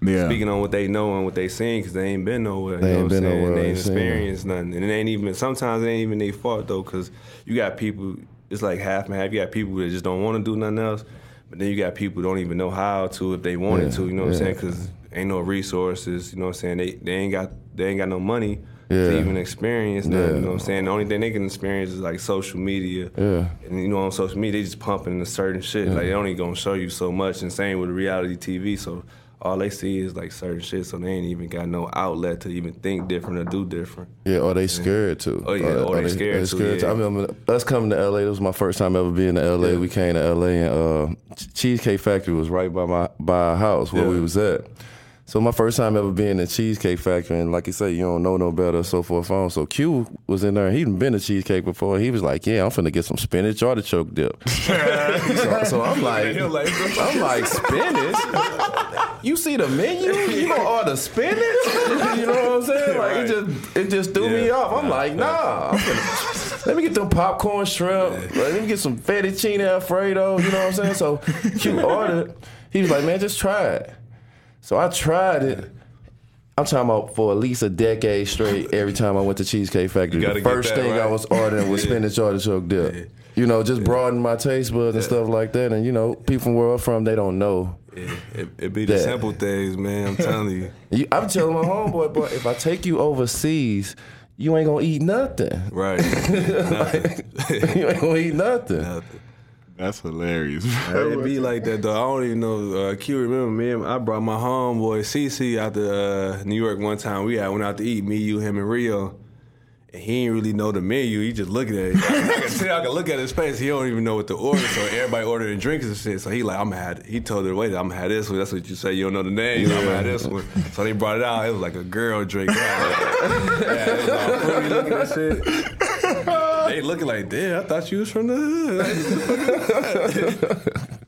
Speaker 3: Yeah.
Speaker 2: speaking on what they know and what they seen because they ain't been nowhere.
Speaker 1: They
Speaker 2: you know
Speaker 1: ain't
Speaker 2: what I'm
Speaker 1: been
Speaker 2: saying?
Speaker 1: nowhere,
Speaker 2: They
Speaker 1: ain't
Speaker 2: ain't
Speaker 1: seen it.
Speaker 2: experienced nothing, and it ain't even. Sometimes it ain't even their fault though, because you got people. It's like half and half. You got people that just don't want to do nothing else, but then you got people who don't even know how to if they wanted
Speaker 1: Yeah,
Speaker 2: to. You know what I'm saying? Because ain't no resources. You know what I'm saying? They they ain't got they ain't got no money.
Speaker 1: Yeah.
Speaker 2: To even experience nothing,
Speaker 1: Yeah.
Speaker 2: you know what I'm saying? The only thing they can experience is like social media.
Speaker 1: Yeah.
Speaker 2: And you know, on social media, they just pumping a certain shit. Like they only gonna show you so much. And same with reality TV. So all they see is like certain shit. So they ain't even got no outlet to even think different or do different.
Speaker 1: yeah or they scared too.
Speaker 2: Oh, yeah, or they scared to, yeah.
Speaker 1: I remember us coming to LA this was my first time ever being to LA
Speaker 2: Yeah.
Speaker 1: we came to LA and uh, Cheesecake Factory was right by my by our house where
Speaker 2: Yeah.
Speaker 1: we was at So my first time ever being in Cheesecake Factory, and like you say, you don't know no better, so forth on. So Q was in there. He'd been to Cheesecake before. He was like, "Yeah, I'm finna get some spinach artichoke dip." so, so I'm like, I'm like spinach. You see the menu? You gonna order spinach? You know what I'm saying? Like it just it just threw me off. I'm like, nah. I'm let me get them popcorn shrimp. Let me get some fettuccine alfredo. You know what I'm saying? So Q ordered. He was like, man, just try it. So I tried it. I'm talking about for at least a decade straight. Every time I went to Cheesecake Factory, the first thing I was ordering was
Speaker 2: Yeah.
Speaker 1: spinach artichoke dip. You know, just broaden my taste buds and stuff like that. And you know, people from where I'm from, they don't know.
Speaker 2: Yeah, it, it be the
Speaker 1: That.
Speaker 2: simple things, man. I'm telling you.
Speaker 1: You, I'm telling my homeboy, boy, if I take you overseas, you ain't gonna eat nothing.
Speaker 2: Right. Nothing.
Speaker 1: you ain't gonna eat nothing.
Speaker 2: Nothing.
Speaker 3: That's hilarious.
Speaker 2: It be like that though. I don't even know. Uh, Q remember me? and- I brought my homeboy CC out to uh, New York one time. We had went out to eat. Me, you, him, and Rio. And he didn't really know the menu. He just looking at it. I can tell. I can look at his face. He don't even know what to order. So everybody ordering drinks and shit. So he like, I'm gonna have. He told the waiter, I'm gonna have this one. That's what you say. You don't know the name. I'm gonna have this one. So they brought it out. It was like a girl drink. yeah, it was all fruity looking at shit. They looking like, damn, I thought you was from the hood.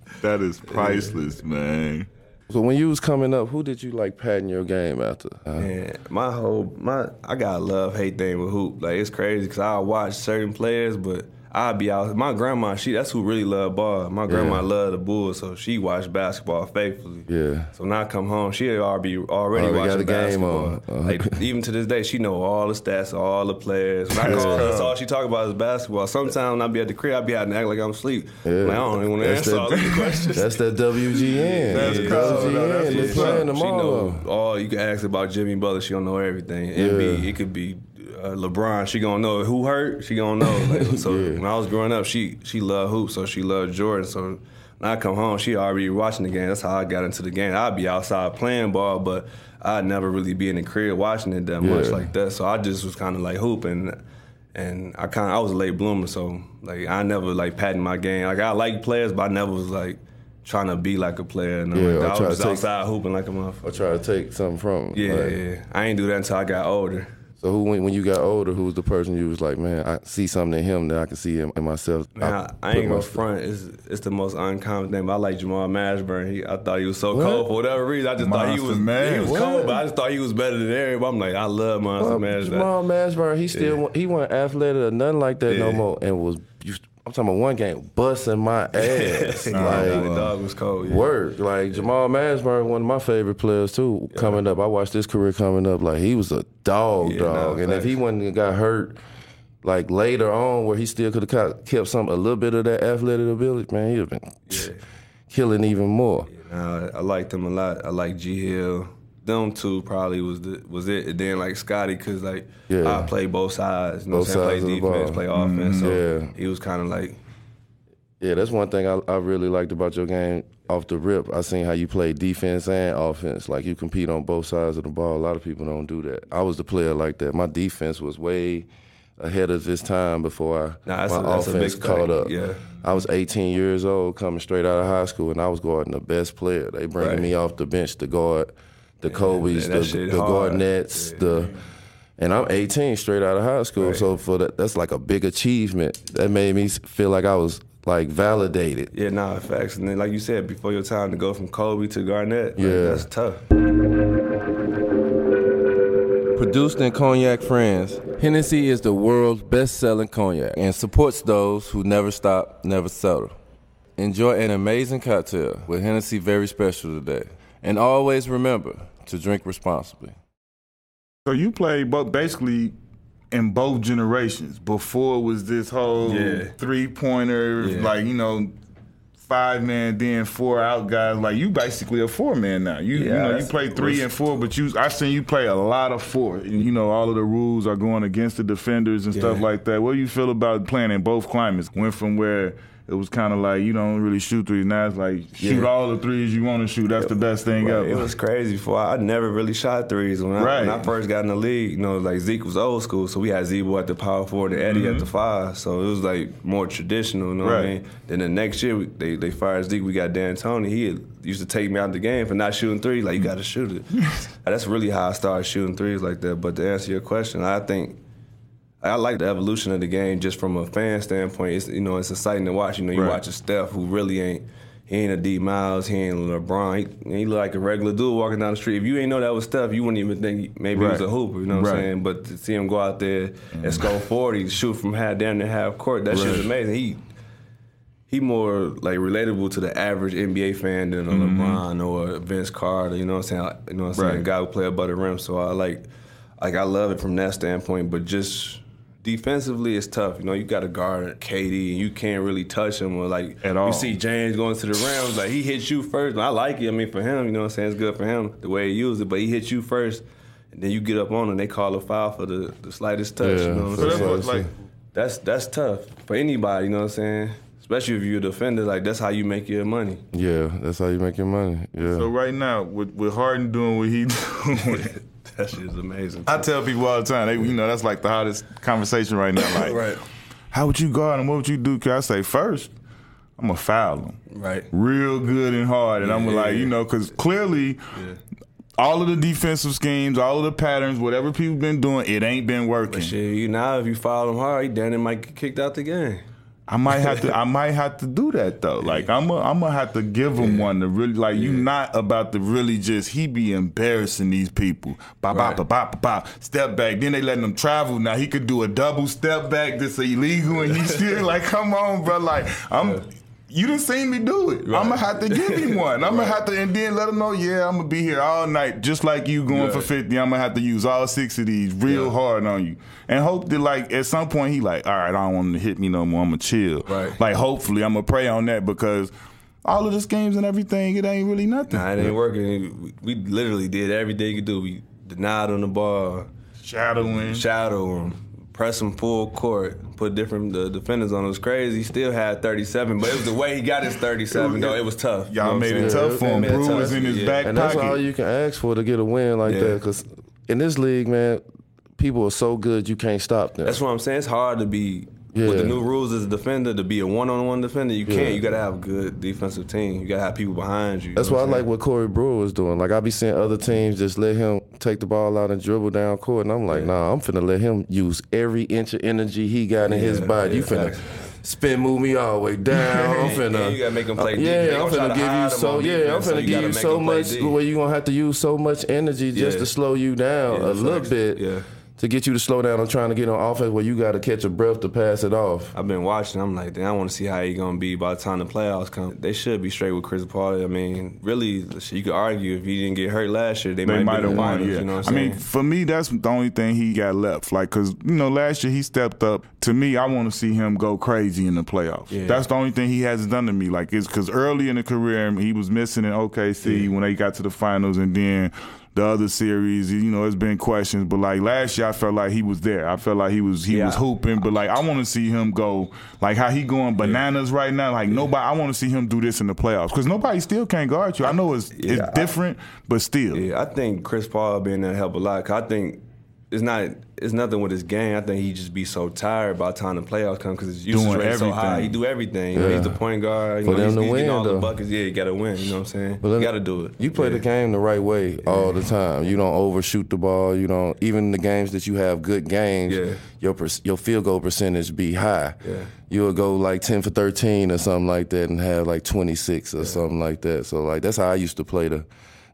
Speaker 3: that is priceless, man.
Speaker 1: So when you was coming up, who did you like patting your game after?
Speaker 2: Man, my whole my I got love hate thing with hoop. Like it's crazy because I watch certain players, but I'll be out. My grandma, she that's who really loved ball. My grandma
Speaker 1: Yeah.
Speaker 2: loved the Bulls, so she watched basketball faithfully.
Speaker 1: Yeah.
Speaker 2: So when I come home, she already already
Speaker 1: Already got
Speaker 2: watching
Speaker 1: the game
Speaker 2: basketball.
Speaker 1: on. Uh-huh.
Speaker 2: Like even to this day, she know all the stats, all the players. When I call her, that's all she talk about is basketball. Sometimes when I be at the crib, I be having to act like I'm asleep.
Speaker 1: Yeah.
Speaker 2: Like, I don't even want to answer
Speaker 1: that-
Speaker 2: all these questions.
Speaker 1: That's that WGN.
Speaker 2: That's
Speaker 1: Yeah. WGN.
Speaker 2: No, that's what's
Speaker 1: playing them
Speaker 2: She
Speaker 1: all.
Speaker 2: know all. You can ask about Jimmy Butler. She don't know everything.
Speaker 1: Yeah.
Speaker 2: it could be uh, LeBron. She gonna know who hurt. She gonna know. Like, so
Speaker 1: Yeah.
Speaker 2: when I was growing up, she she loved hoops, so she loved Jordan. So when I come home, she already watching the game. That's how I got into the game. I'd be outside playing ball, but I'd never really be in the crib watching it that much like that. So I just was kind of like hooping. And I kind of I was a late bloomer, so like I never like patting my game. Like I like players, but I never was like trying to be like a player. And
Speaker 1: Yeah,
Speaker 2: like, I was just
Speaker 1: take-
Speaker 2: outside hooping like a motherfucker.
Speaker 1: Or try to take something from 'em.
Speaker 2: Yeah,
Speaker 1: Like,
Speaker 2: yeah. I ain't do that until I got older.
Speaker 1: So who, when, when you got older, who was the person you was like, man, I see something in him that I can see in, in myself.
Speaker 2: Man, I, I
Speaker 1: put
Speaker 2: ain't
Speaker 1: my-
Speaker 2: gonna front. It's it's the most uncommon thing. But I like Jamal Mashburn. He, I thought he was so
Speaker 1: What?
Speaker 2: cold for whatever reason. I just thought he was
Speaker 3: Mash.
Speaker 2: he was
Speaker 1: What?
Speaker 2: cold, but I just thought he was better than everybody. I'm like, I love Monster
Speaker 1: Well,
Speaker 2: Mash.
Speaker 1: Jamal Mashburn, he still wa- he wasn't athletic or nothing like that no more, and was you- I'm talking about one game busting my ass
Speaker 2: like,
Speaker 1: like
Speaker 2: the dog was cold. Yeah.
Speaker 1: work like Jamal Mashburn, one of my favorite players too. Coming up, I watched his career coming up like he was a dog,
Speaker 2: Yeah,
Speaker 1: dog,
Speaker 2: nah,
Speaker 1: and if he wouldn't have got hurt. Like later on, where he still could have kept some a little bit of that athletic ability, man, he'd have been killing even more.
Speaker 2: Nah, I liked him a lot. I like G Hill. Them two probably was the, was it. And then like Scotty, cause like
Speaker 1: Yeah.
Speaker 2: I play both sides. You know
Speaker 1: Both
Speaker 2: what I'm saying? Play defense, play offense. so mm-hmm.
Speaker 1: yeah.
Speaker 2: he was kind of like
Speaker 1: Yeah, that's one thing I, I really liked about your game off the rip. I seen how you play defense and offense. Like you compete on both sides of the ball. A lot of people don't do that. I was the player like that. My defense was way ahead of its time before I,
Speaker 2: Nah, that's
Speaker 1: my
Speaker 2: a-
Speaker 1: offense
Speaker 2: big
Speaker 1: caught up.
Speaker 2: yeah.
Speaker 1: I was 18 years old, coming straight out of high school, and I was guarding the best player. They bringing
Speaker 2: Right.
Speaker 1: me off the bench to guard the Kobe's,
Speaker 2: that
Speaker 1: the,
Speaker 2: shit
Speaker 1: the
Speaker 2: hard.
Speaker 1: Garnetts, the. And I'm 18, straight out of high school. So for that, that's like a big achievement. That made me feel like I was like validated.
Speaker 2: Yeah, nah, facts. And then, like you said, before your time to go from Kobe to Garnett, like,
Speaker 1: Yeah.
Speaker 2: that's tough.
Speaker 1: Produced in Cognac France, Hennessy is the world's best-selling cognac and supports those who never stop, never settle. Enjoy an amazing cocktail with Hennessy very special today. And always remember to drink responsibly.
Speaker 3: So you played both basically in both generations. Before it was this whole
Speaker 2: Yeah.
Speaker 3: three pointer,
Speaker 2: Yeah.
Speaker 3: like you know, five man, then four out guys. Like you basically a four man now. You you know you play three and four, but you I seen you play a lot of four. And, you know all of the rules are going against the defenders and stuff like that. What do you feel about playing in both climates? Went from where. It was kind of like you don't really shoot threes. Now it's like shoot
Speaker 2: Yeah.
Speaker 3: all the threes you want to shoot. That's the best thing
Speaker 2: Right,
Speaker 3: ever.
Speaker 2: It was crazy. For I never really shot threes when I,
Speaker 3: Right.
Speaker 2: when I first got in the league. You know, like Zeke was old school, so we had Z-Bo at the power forward and Eddy at the five. So it was like more traditional. You know what I
Speaker 3: Mm-hmm.
Speaker 2: Mean? Then the next year we, they they fired Zeke. We got D'Antoni. He used to take me out of the game for not shooting threes. Like you got to shoot it. That's really how I started shooting threes like that. But to answer your question, I think. I like the evolution of the game just from a fan standpoint. It's you know it's exciting to watch. You know you
Speaker 3: Right.
Speaker 2: watch a Steph who really ain't he ain't a D Miles, he ain't LeBron. He, he look like a regular dude walking down the street. If you ain't know that was Steph, you wouldn't even think maybe he was a hooper. You know what
Speaker 3: Right.
Speaker 2: I'm saying? But to see him go out there and score 40, shoot from half down to half court, that shit's amazing. He he more like relatable to the average NBA fan than a LeBron or a Vince Carter. You know what I'm saying? You know what I'm saying?
Speaker 3: Mm-hmm. Right.
Speaker 2: A guy who play above the rim. So I like, like I love it from that standpoint. But just defensively, it's tough. You know, you got to guard KD, and you can't really touch him. Or like
Speaker 3: At all.
Speaker 2: you see James going to the rim, like he hits you first. I like it. I mean, for him, you know what I'm saying? It's good for him the way he used it. But he hits you first. And then you get up on him, they call a foul for the, the slightest touch.
Speaker 1: Yeah,
Speaker 2: you know what I'm
Speaker 3: So that's
Speaker 2: saying?
Speaker 3: what, like
Speaker 2: That's that's tough for anybody, you know what I'm saying? Especially if you're a defender, like that's how you make your money.
Speaker 1: Yeah, that's how you make your money. Yeah.
Speaker 3: so right now with with Harden doing what he doing.
Speaker 2: That shit is amazing.
Speaker 3: I tell people all the time, they, you know, that's like the hottest conversation right now. Like,
Speaker 2: Right.
Speaker 3: how would you guard him? What would you do? Cause I say first, I'm gonna foul him
Speaker 2: Right.
Speaker 3: real good and hard, and I'm
Speaker 2: Yeah,
Speaker 3: like,
Speaker 2: yeah.
Speaker 3: you know, because clearly. All of the defensive schemes, all of the patterns, whatever people been doing, it ain't been working.
Speaker 2: But shit, you now if you foul him hard, he damn it might get kicked out the game.
Speaker 3: I might have to. I might have to do that though. Like I'm. A, I'm gonna have to give him one to really. Like you not about to really just. He be embarrassing these people. Bop bop
Speaker 2: Right.
Speaker 3: bop bop bop. Step back. Then they letting him travel. Now he could do a double step back. This illegal, and he still like, come on, bro. Like I'm. You didn't see me do it. I'm gonna have to give him one. I'm gonna have to, and then let him know. Yeah, I'm gonna be here all night, just like you going for 50. I'm gonna have to use all six of these real
Speaker 2: Yeah.
Speaker 3: hard on you, and hope that like at some point he like, all right, I don't want him to hit me no more. I'm gonna chill.
Speaker 2: Right.
Speaker 3: Like hopefully I'm gonna pray on that because all of the schemes and everything, it ain't really nothing.
Speaker 2: Nah, it ain't working. We, literally did everything you could do. We denied on the ball,
Speaker 3: Shadowing.
Speaker 2: shadow him, press him full court, put different the defenders on. It was crazy. He still had 37, but it was the way he got his 37 though. It was tough. You know
Speaker 3: Y'all made it tough for him. Brew was in his
Speaker 2: Yeah.
Speaker 3: back
Speaker 1: And that's all you can ask for to get a win like
Speaker 2: Yeah.
Speaker 1: that. Because in this league, man, people are so good you can't stop them.
Speaker 2: That's what I'm saying. It's hard to be with the new rules as a defender to be a one-on-one defender. You can't. You got to have a good defensive team. You got to have people behind you. you
Speaker 1: That's
Speaker 2: know
Speaker 1: why I
Speaker 2: what
Speaker 1: like what Corey Brewer was doing. Like I be seeing other teams just let him take the ball out and dribble down court, and I'm like, nah, I'm finna let him use every inch of energy he got in his
Speaker 2: Yeah,
Speaker 1: body. you finna
Speaker 2: facts.
Speaker 1: spin move me all the way down. I'm finna.
Speaker 2: Yeah, you gotta make 'em play
Speaker 1: Uh, Yeah, I'm finna give you so. Yeah, I'm
Speaker 2: so
Speaker 1: finna give you so much where you gonna have to use so much energy just
Speaker 2: Yeah.
Speaker 1: to slow you down
Speaker 2: Yeah,
Speaker 1: a little bit.
Speaker 2: Yeah.
Speaker 1: To get you to slow down, I'm trying to get on offense where you got to catch a breath to pass it off.
Speaker 2: I've been watching. I'm like, damn, I want to see how he gonna be by the time the playoffs come. They should be straight with Chris Paul. I mean, really, you could argue if he didn't get hurt last year, they,
Speaker 3: They
Speaker 2: might
Speaker 3: might
Speaker 2: be in
Speaker 3: have won,
Speaker 2: finals.
Speaker 3: yeah.
Speaker 2: You know what
Speaker 3: I
Speaker 2: I'm
Speaker 3: mean, for me, that's the only thing he got left. Like, cause you know, last year he stepped up. To me, I want to see him go crazy in the playoffs.
Speaker 2: Yeah.
Speaker 3: That's the only thing he hasn't done to me. Like, it's because early in the career he was missing in OKC when they got to the finals, and then the other series. You know, it's been questions, but like last year, I felt like he was there. I felt like he was he
Speaker 2: Yeah.
Speaker 3: was hooping, but like I want to see him go like how he going bananas right now. Like nobody, I want to see him do this in the playoffs because nobody still can't guard you. I know it's
Speaker 2: Yeah,
Speaker 3: it's
Speaker 2: I-
Speaker 3: different, but still.
Speaker 2: Yeah, I think Chris Paul being there help a lot. 'cause I think it's not it's nothing with his game. I think he just be so tired by the time the playoffs come because his usage rate so high. He do everything. You know,
Speaker 1: Yeah.
Speaker 2: he's the point guard. You
Speaker 1: For
Speaker 2: know,
Speaker 1: them
Speaker 2: he's,
Speaker 1: to
Speaker 2: he's getting
Speaker 1: win,
Speaker 2: all
Speaker 1: though.
Speaker 2: the buckets. Yeah, you got to win. You know what I'm saying?
Speaker 1: But
Speaker 2: you got to do it.
Speaker 1: You play
Speaker 2: yeah.
Speaker 1: the game the right way all the time. You don't overshoot the ball. You don't even the games that you have good games.
Speaker 2: Yeah.
Speaker 1: Your your field goal percentage be high.
Speaker 2: Yeah.
Speaker 1: You'll go like ten for thirteen or something like that, and have like twenty six or something like that. So like that's how I used to play the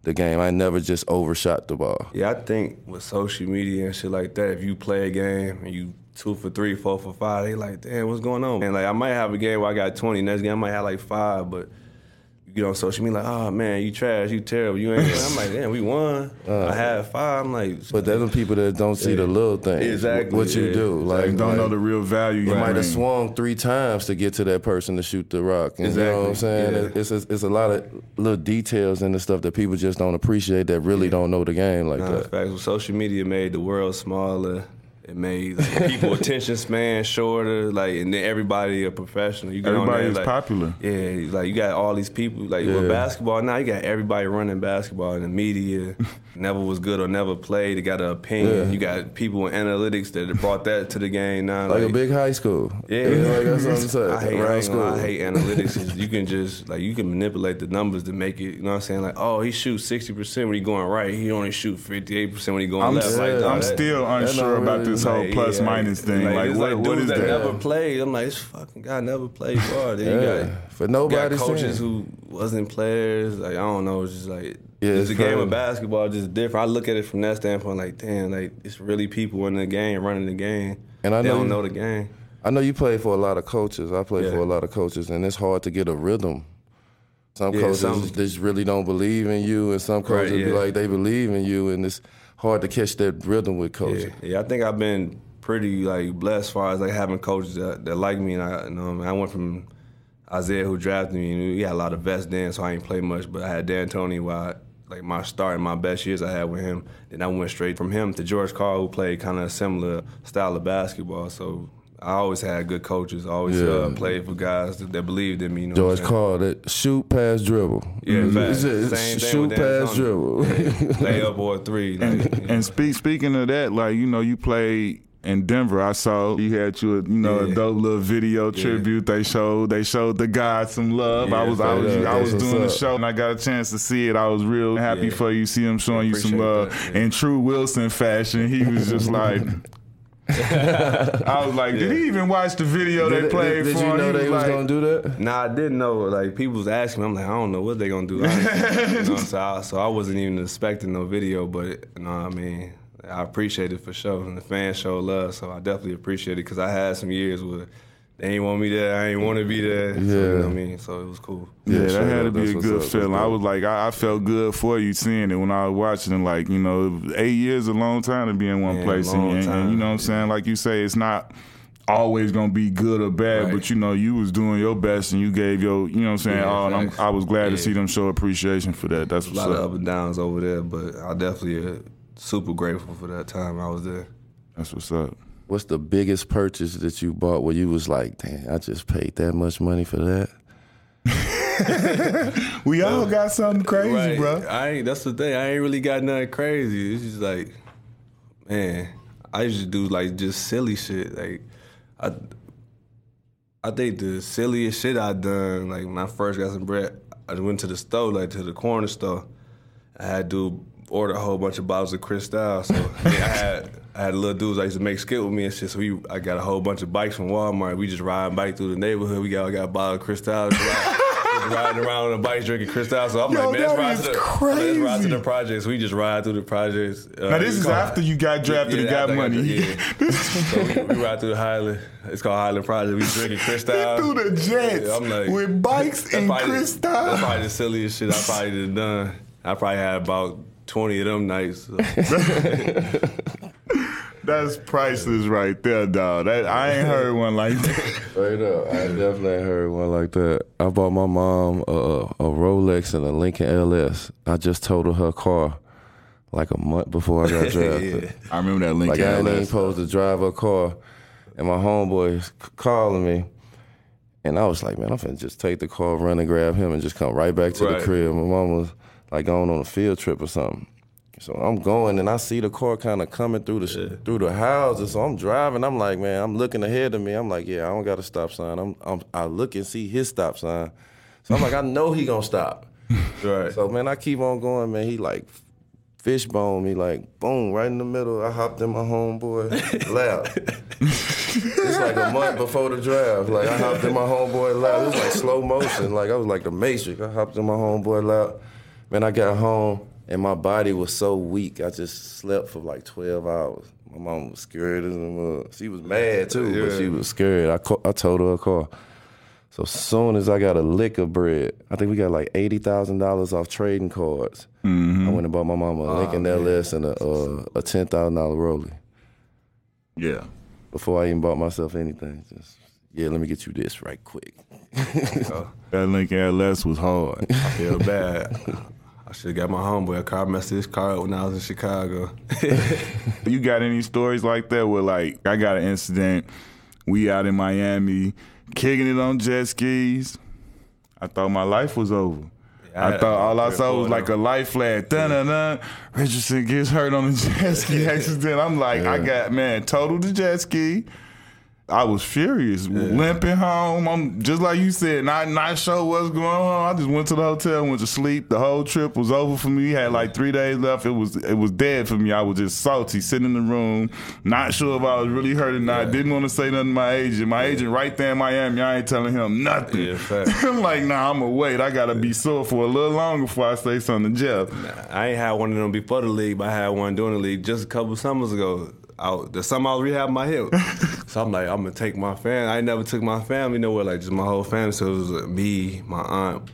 Speaker 1: the game. I never just overshot the ball.
Speaker 2: Yeah, I think with social media and shit like that, if you play a game and you two for three, four for five, they like, damn, what's going on? And like I might have a game where I got 20, next game I might have like five, but get on social media like, oh man, you trash, you terrible, you ain't. I'm like, damn, we won. Uh. I had five. I'm like,
Speaker 1: But they're the people that don't see the little things.
Speaker 2: Exactly,
Speaker 1: What you do. Like
Speaker 3: Like, don't
Speaker 1: like,
Speaker 3: know the real value.
Speaker 1: You
Speaker 3: You
Speaker 1: might have swung three times to get to that person to shoot the rock. And You know what I'm saying?
Speaker 2: yeah.
Speaker 1: It's, it's it's a lot of little details and the stuff that people just don't appreciate that really don't know the game like
Speaker 2: Nah,
Speaker 1: that.
Speaker 2: facts. Well, social media made the world smaller. It made like, people attention span shorter. Like, and then everybody a professional. You get
Speaker 3: Everybody
Speaker 2: there,
Speaker 3: is
Speaker 2: like,
Speaker 3: popular.
Speaker 2: Yeah, like you got all these people. Like
Speaker 1: Yeah.
Speaker 2: with basketball now, you got everybody running basketball in the media. never was good or never played. They got an opinion.
Speaker 1: Yeah.
Speaker 2: You got people in analytics that brought that to the game now.
Speaker 1: Like a big high school.
Speaker 2: Yeah,
Speaker 1: know, like that's what I'm saying.
Speaker 2: I hate, I,
Speaker 1: Around
Speaker 2: ain't gonna lie,
Speaker 1: school.
Speaker 2: I hate analytics. you can just like you can manipulate the numbers to make it. You know what I'm saying? Like, oh, he shoots sixty percent when he going right. He only shoot fifty eight percent when he going
Speaker 3: I'm,
Speaker 2: left. like,
Speaker 3: I'm
Speaker 2: that-
Speaker 3: still unsure about
Speaker 1: really-
Speaker 3: this whole
Speaker 2: like,
Speaker 3: plus
Speaker 2: yeah,
Speaker 3: minus thing. Like,
Speaker 2: it's
Speaker 3: what, what
Speaker 2: dudes
Speaker 3: is
Speaker 2: that
Speaker 3: that?
Speaker 2: never played. I'm like, this fucking guy never played ball. Then
Speaker 1: Yeah.
Speaker 2: you got
Speaker 1: For nobody
Speaker 2: got coaches
Speaker 1: saying.
Speaker 2: who wasn't players. Like I don't know. It's just like
Speaker 1: Yeah,
Speaker 2: it's
Speaker 1: it's
Speaker 2: a game of basketball, just different. I look at it from that standpoint. Like, damn, like it's really people in the game running the game.
Speaker 1: And I
Speaker 2: they
Speaker 1: know
Speaker 2: don't
Speaker 1: you-
Speaker 2: know the game.
Speaker 1: I know you play for a lot of coaches. I play
Speaker 2: Yeah.
Speaker 1: for a lot of coaches, and it's hard to get a rhythm. Some
Speaker 2: Yeah,
Speaker 1: coaches
Speaker 2: some- just really don't believe in you, and some coaches right, yeah.
Speaker 1: Be like they believe in you, and it's hard to catch that rhythm with coaching.
Speaker 2: Yeah, yeah, I think I've been pretty like blessed as far as like having coaches that, that like me, and I, you know, I went from Isiah who drafted me. And he had a lot of vets then, so I ain't play much. But I had D'Antoni, while like my start and my best years I had with him. Then I went straight from him to George Karl, who played kind of a similar style of basketball. So I always had good coaches. I always
Speaker 1: Yeah.
Speaker 2: uh, played for guys that, that believed in me. You know
Speaker 1: George
Speaker 2: what I'm saying?
Speaker 1: called it shoot, pass, dribble.
Speaker 2: Yeah, facts.
Speaker 1: It's just
Speaker 2: Same thing
Speaker 1: shoot,
Speaker 2: with Dan
Speaker 1: pass,
Speaker 2: Tony.
Speaker 1: dribble.
Speaker 2: layup or three. Like, you know.
Speaker 3: And speak, speaking of that, like you know, you played in Denver. I saw you had you, a, you know, a dope little video tribute. They showed they showed the guys some love. I was I was
Speaker 1: up.
Speaker 3: I was
Speaker 1: That's
Speaker 3: doing the show and I got a chance to see it. I was real happy
Speaker 2: Yeah.
Speaker 3: for you. See him showing you some love
Speaker 2: that, yeah.
Speaker 3: in true Wilson fashion. He was just like. I was like, did he even watch the video they played
Speaker 1: did, did
Speaker 3: for
Speaker 1: you
Speaker 3: him?
Speaker 1: know
Speaker 3: He
Speaker 1: they was
Speaker 3: like,
Speaker 1: gonna do that?
Speaker 2: Nah, I didn't know. Like people was asking me, I'm like, I don't know what they gonna do. I, you know, so, I, so I wasn't even expecting no video, but you know, what I mean, I appreciate it for sure, and the fans show love, so I definitely appreciate it because I had some years where they ain't want me there, I ain't want to be there. So, you know
Speaker 1: Yeah.
Speaker 2: what I mean, so it was cool.
Speaker 3: Yeah,
Speaker 1: Yeah,
Speaker 3: that
Speaker 1: straight
Speaker 3: had to be
Speaker 1: that's
Speaker 3: a good
Speaker 1: up, that's
Speaker 3: feeling. I was like, I, I felt good for you seeing it when I was watching it. Like, you know, eight years is a long time to be in one
Speaker 2: Yeah,
Speaker 3: place, and,
Speaker 2: long
Speaker 3: and- and
Speaker 2: time.
Speaker 3: you know what I'm saying. Like you say, it's not always gonna be good or bad,
Speaker 2: Right.
Speaker 3: but you know, you was doing your best and you gave your, you know what I'm saying.
Speaker 2: Yeah,
Speaker 3: all, and I'm. I was glad to see them show appreciation for that. That's
Speaker 2: A
Speaker 3: what's
Speaker 2: lot of
Speaker 3: up.
Speaker 2: up and downs over there, but I definitely uh, super grateful for that time I was there.
Speaker 3: That's what's up.
Speaker 1: What's the biggest purchase that you bought where you was like, damn, I just paid that much money for that?
Speaker 3: We all got something crazy,
Speaker 2: Right.
Speaker 3: bro.
Speaker 2: I ain't. That's the thing. I ain't really got nothing crazy. It's just like, man, I used to do like just silly shit. Like, I, I think the silliest shit I done. Like when I first got some bread, I went to the store, like to the corner store. I had to order a whole bunch of bottles of Cristal. So I had. I had little dudes I used to make skit with me and shit. So we, I got a whole bunch of bikes from Walmart. We just riding bike through the neighborhood. We got, got a bottle of Cristal. Just ride- riding around on the bikes drinking Cristal. So I'm
Speaker 3: Yo,
Speaker 2: like, man, let's
Speaker 3: that
Speaker 2: ride,
Speaker 3: is
Speaker 2: to the, let's ride to the projects. We just ride through the projects. Uh,
Speaker 3: Now this is
Speaker 2: call-
Speaker 3: after you got drafted and got
Speaker 2: after I
Speaker 3: money.
Speaker 2: yeah. so we, we ride through the Highland. It's called Highland Project. We drinking Cristal.
Speaker 3: through the jets
Speaker 2: Yeah, I'm like,
Speaker 3: with bikes and
Speaker 2: probably-
Speaker 3: Cristal.
Speaker 2: That's probably the silliest shit I probably done done. I probably had about 20 of them nights. So.
Speaker 3: That's priceless right there, dog. That I ain't heard one like that.
Speaker 1: Straight up, I definitely ain't heard one like that. I bought my mom a, a Rolex and a Lincoln LS. I just totaled her car like a month before I got drafted.
Speaker 3: I remember that link.
Speaker 1: Like I ain't
Speaker 3: LS.
Speaker 1: supposed to drive a car, and my homeboy c- calling me, and I was like, man, I'm finna just take the car, run and grab him, and just come right back to
Speaker 2: Right.
Speaker 1: the crib. My mom was like going on a field trip or something. So I'm going and I see the car kind of coming through the sh through the houses. So I'm driving. I'm like, man, I'm looking ahead of me. I'm like, yeah, I don't got a stop sign. I'm, I'm I look and see his stop sign. So I'm like, I know he gonna stop.
Speaker 2: Right.
Speaker 1: So man, I keep on going, man. He like fishbone me, like boom, right in the middle. I hopped in my homeboy lap. it's like a month before the draft. Like I hopped in my homeboy lap. It was like slow motion. Like I was like the Matrix. I hopped in my homeboy lap. Man, I got home and my body was so weak. I just slept for like 12 hours. My mom was scared as a mug. She was mad too, but she was scared. I I told her a call. So soon as I got a lick of bread, I think we got like eighty thousand dollars off trading cards. I went and bought my mama a Lincoln LS and a uh, a ten thousand dollar Rolly.
Speaker 3: Yeah.
Speaker 1: before I even bought myself anything. Just yeah, let me get you this right quick.
Speaker 3: That Lincoln LS was hard.
Speaker 2: I feel bad. Should have got my homeboy a car. I messed his car up when I was in Chicago.
Speaker 3: you got any stories like that where like I got an incident, we out in Miami, kicking it on jet skis. I thought my life was over.
Speaker 2: Yeah,
Speaker 3: I
Speaker 2: I-
Speaker 3: thought all I saw was like a life flag. Dun dun dun. Richardson gets hurt on the jet ski accident. I'm like, I got man, total the jet ski. I was furious, limping home. I'm just like you said, not not sure what's going on. I just went to the hotel, went to sleep. The whole trip was over for me. Had like three days left. It was it was dead for me. I was just salty, sitting in the room, not sure if I was really hurt or not. Didn't want to say nothing to my agent. My agent right there in Miami, I ain't telling him nothing.
Speaker 2: Yeah.
Speaker 3: I'm like, nah, I'm gonna wait. I gotta be sore for a little longer before I say something to Jeff.
Speaker 2: I ain't had one of them before the league, but I had one during the league just a couple summers ago. I, the summer I was rehabbing my hip. so I'm like, I'm gonna take my family. I never took my family nowhere, like just my whole family. So it was uh, me, my aunt,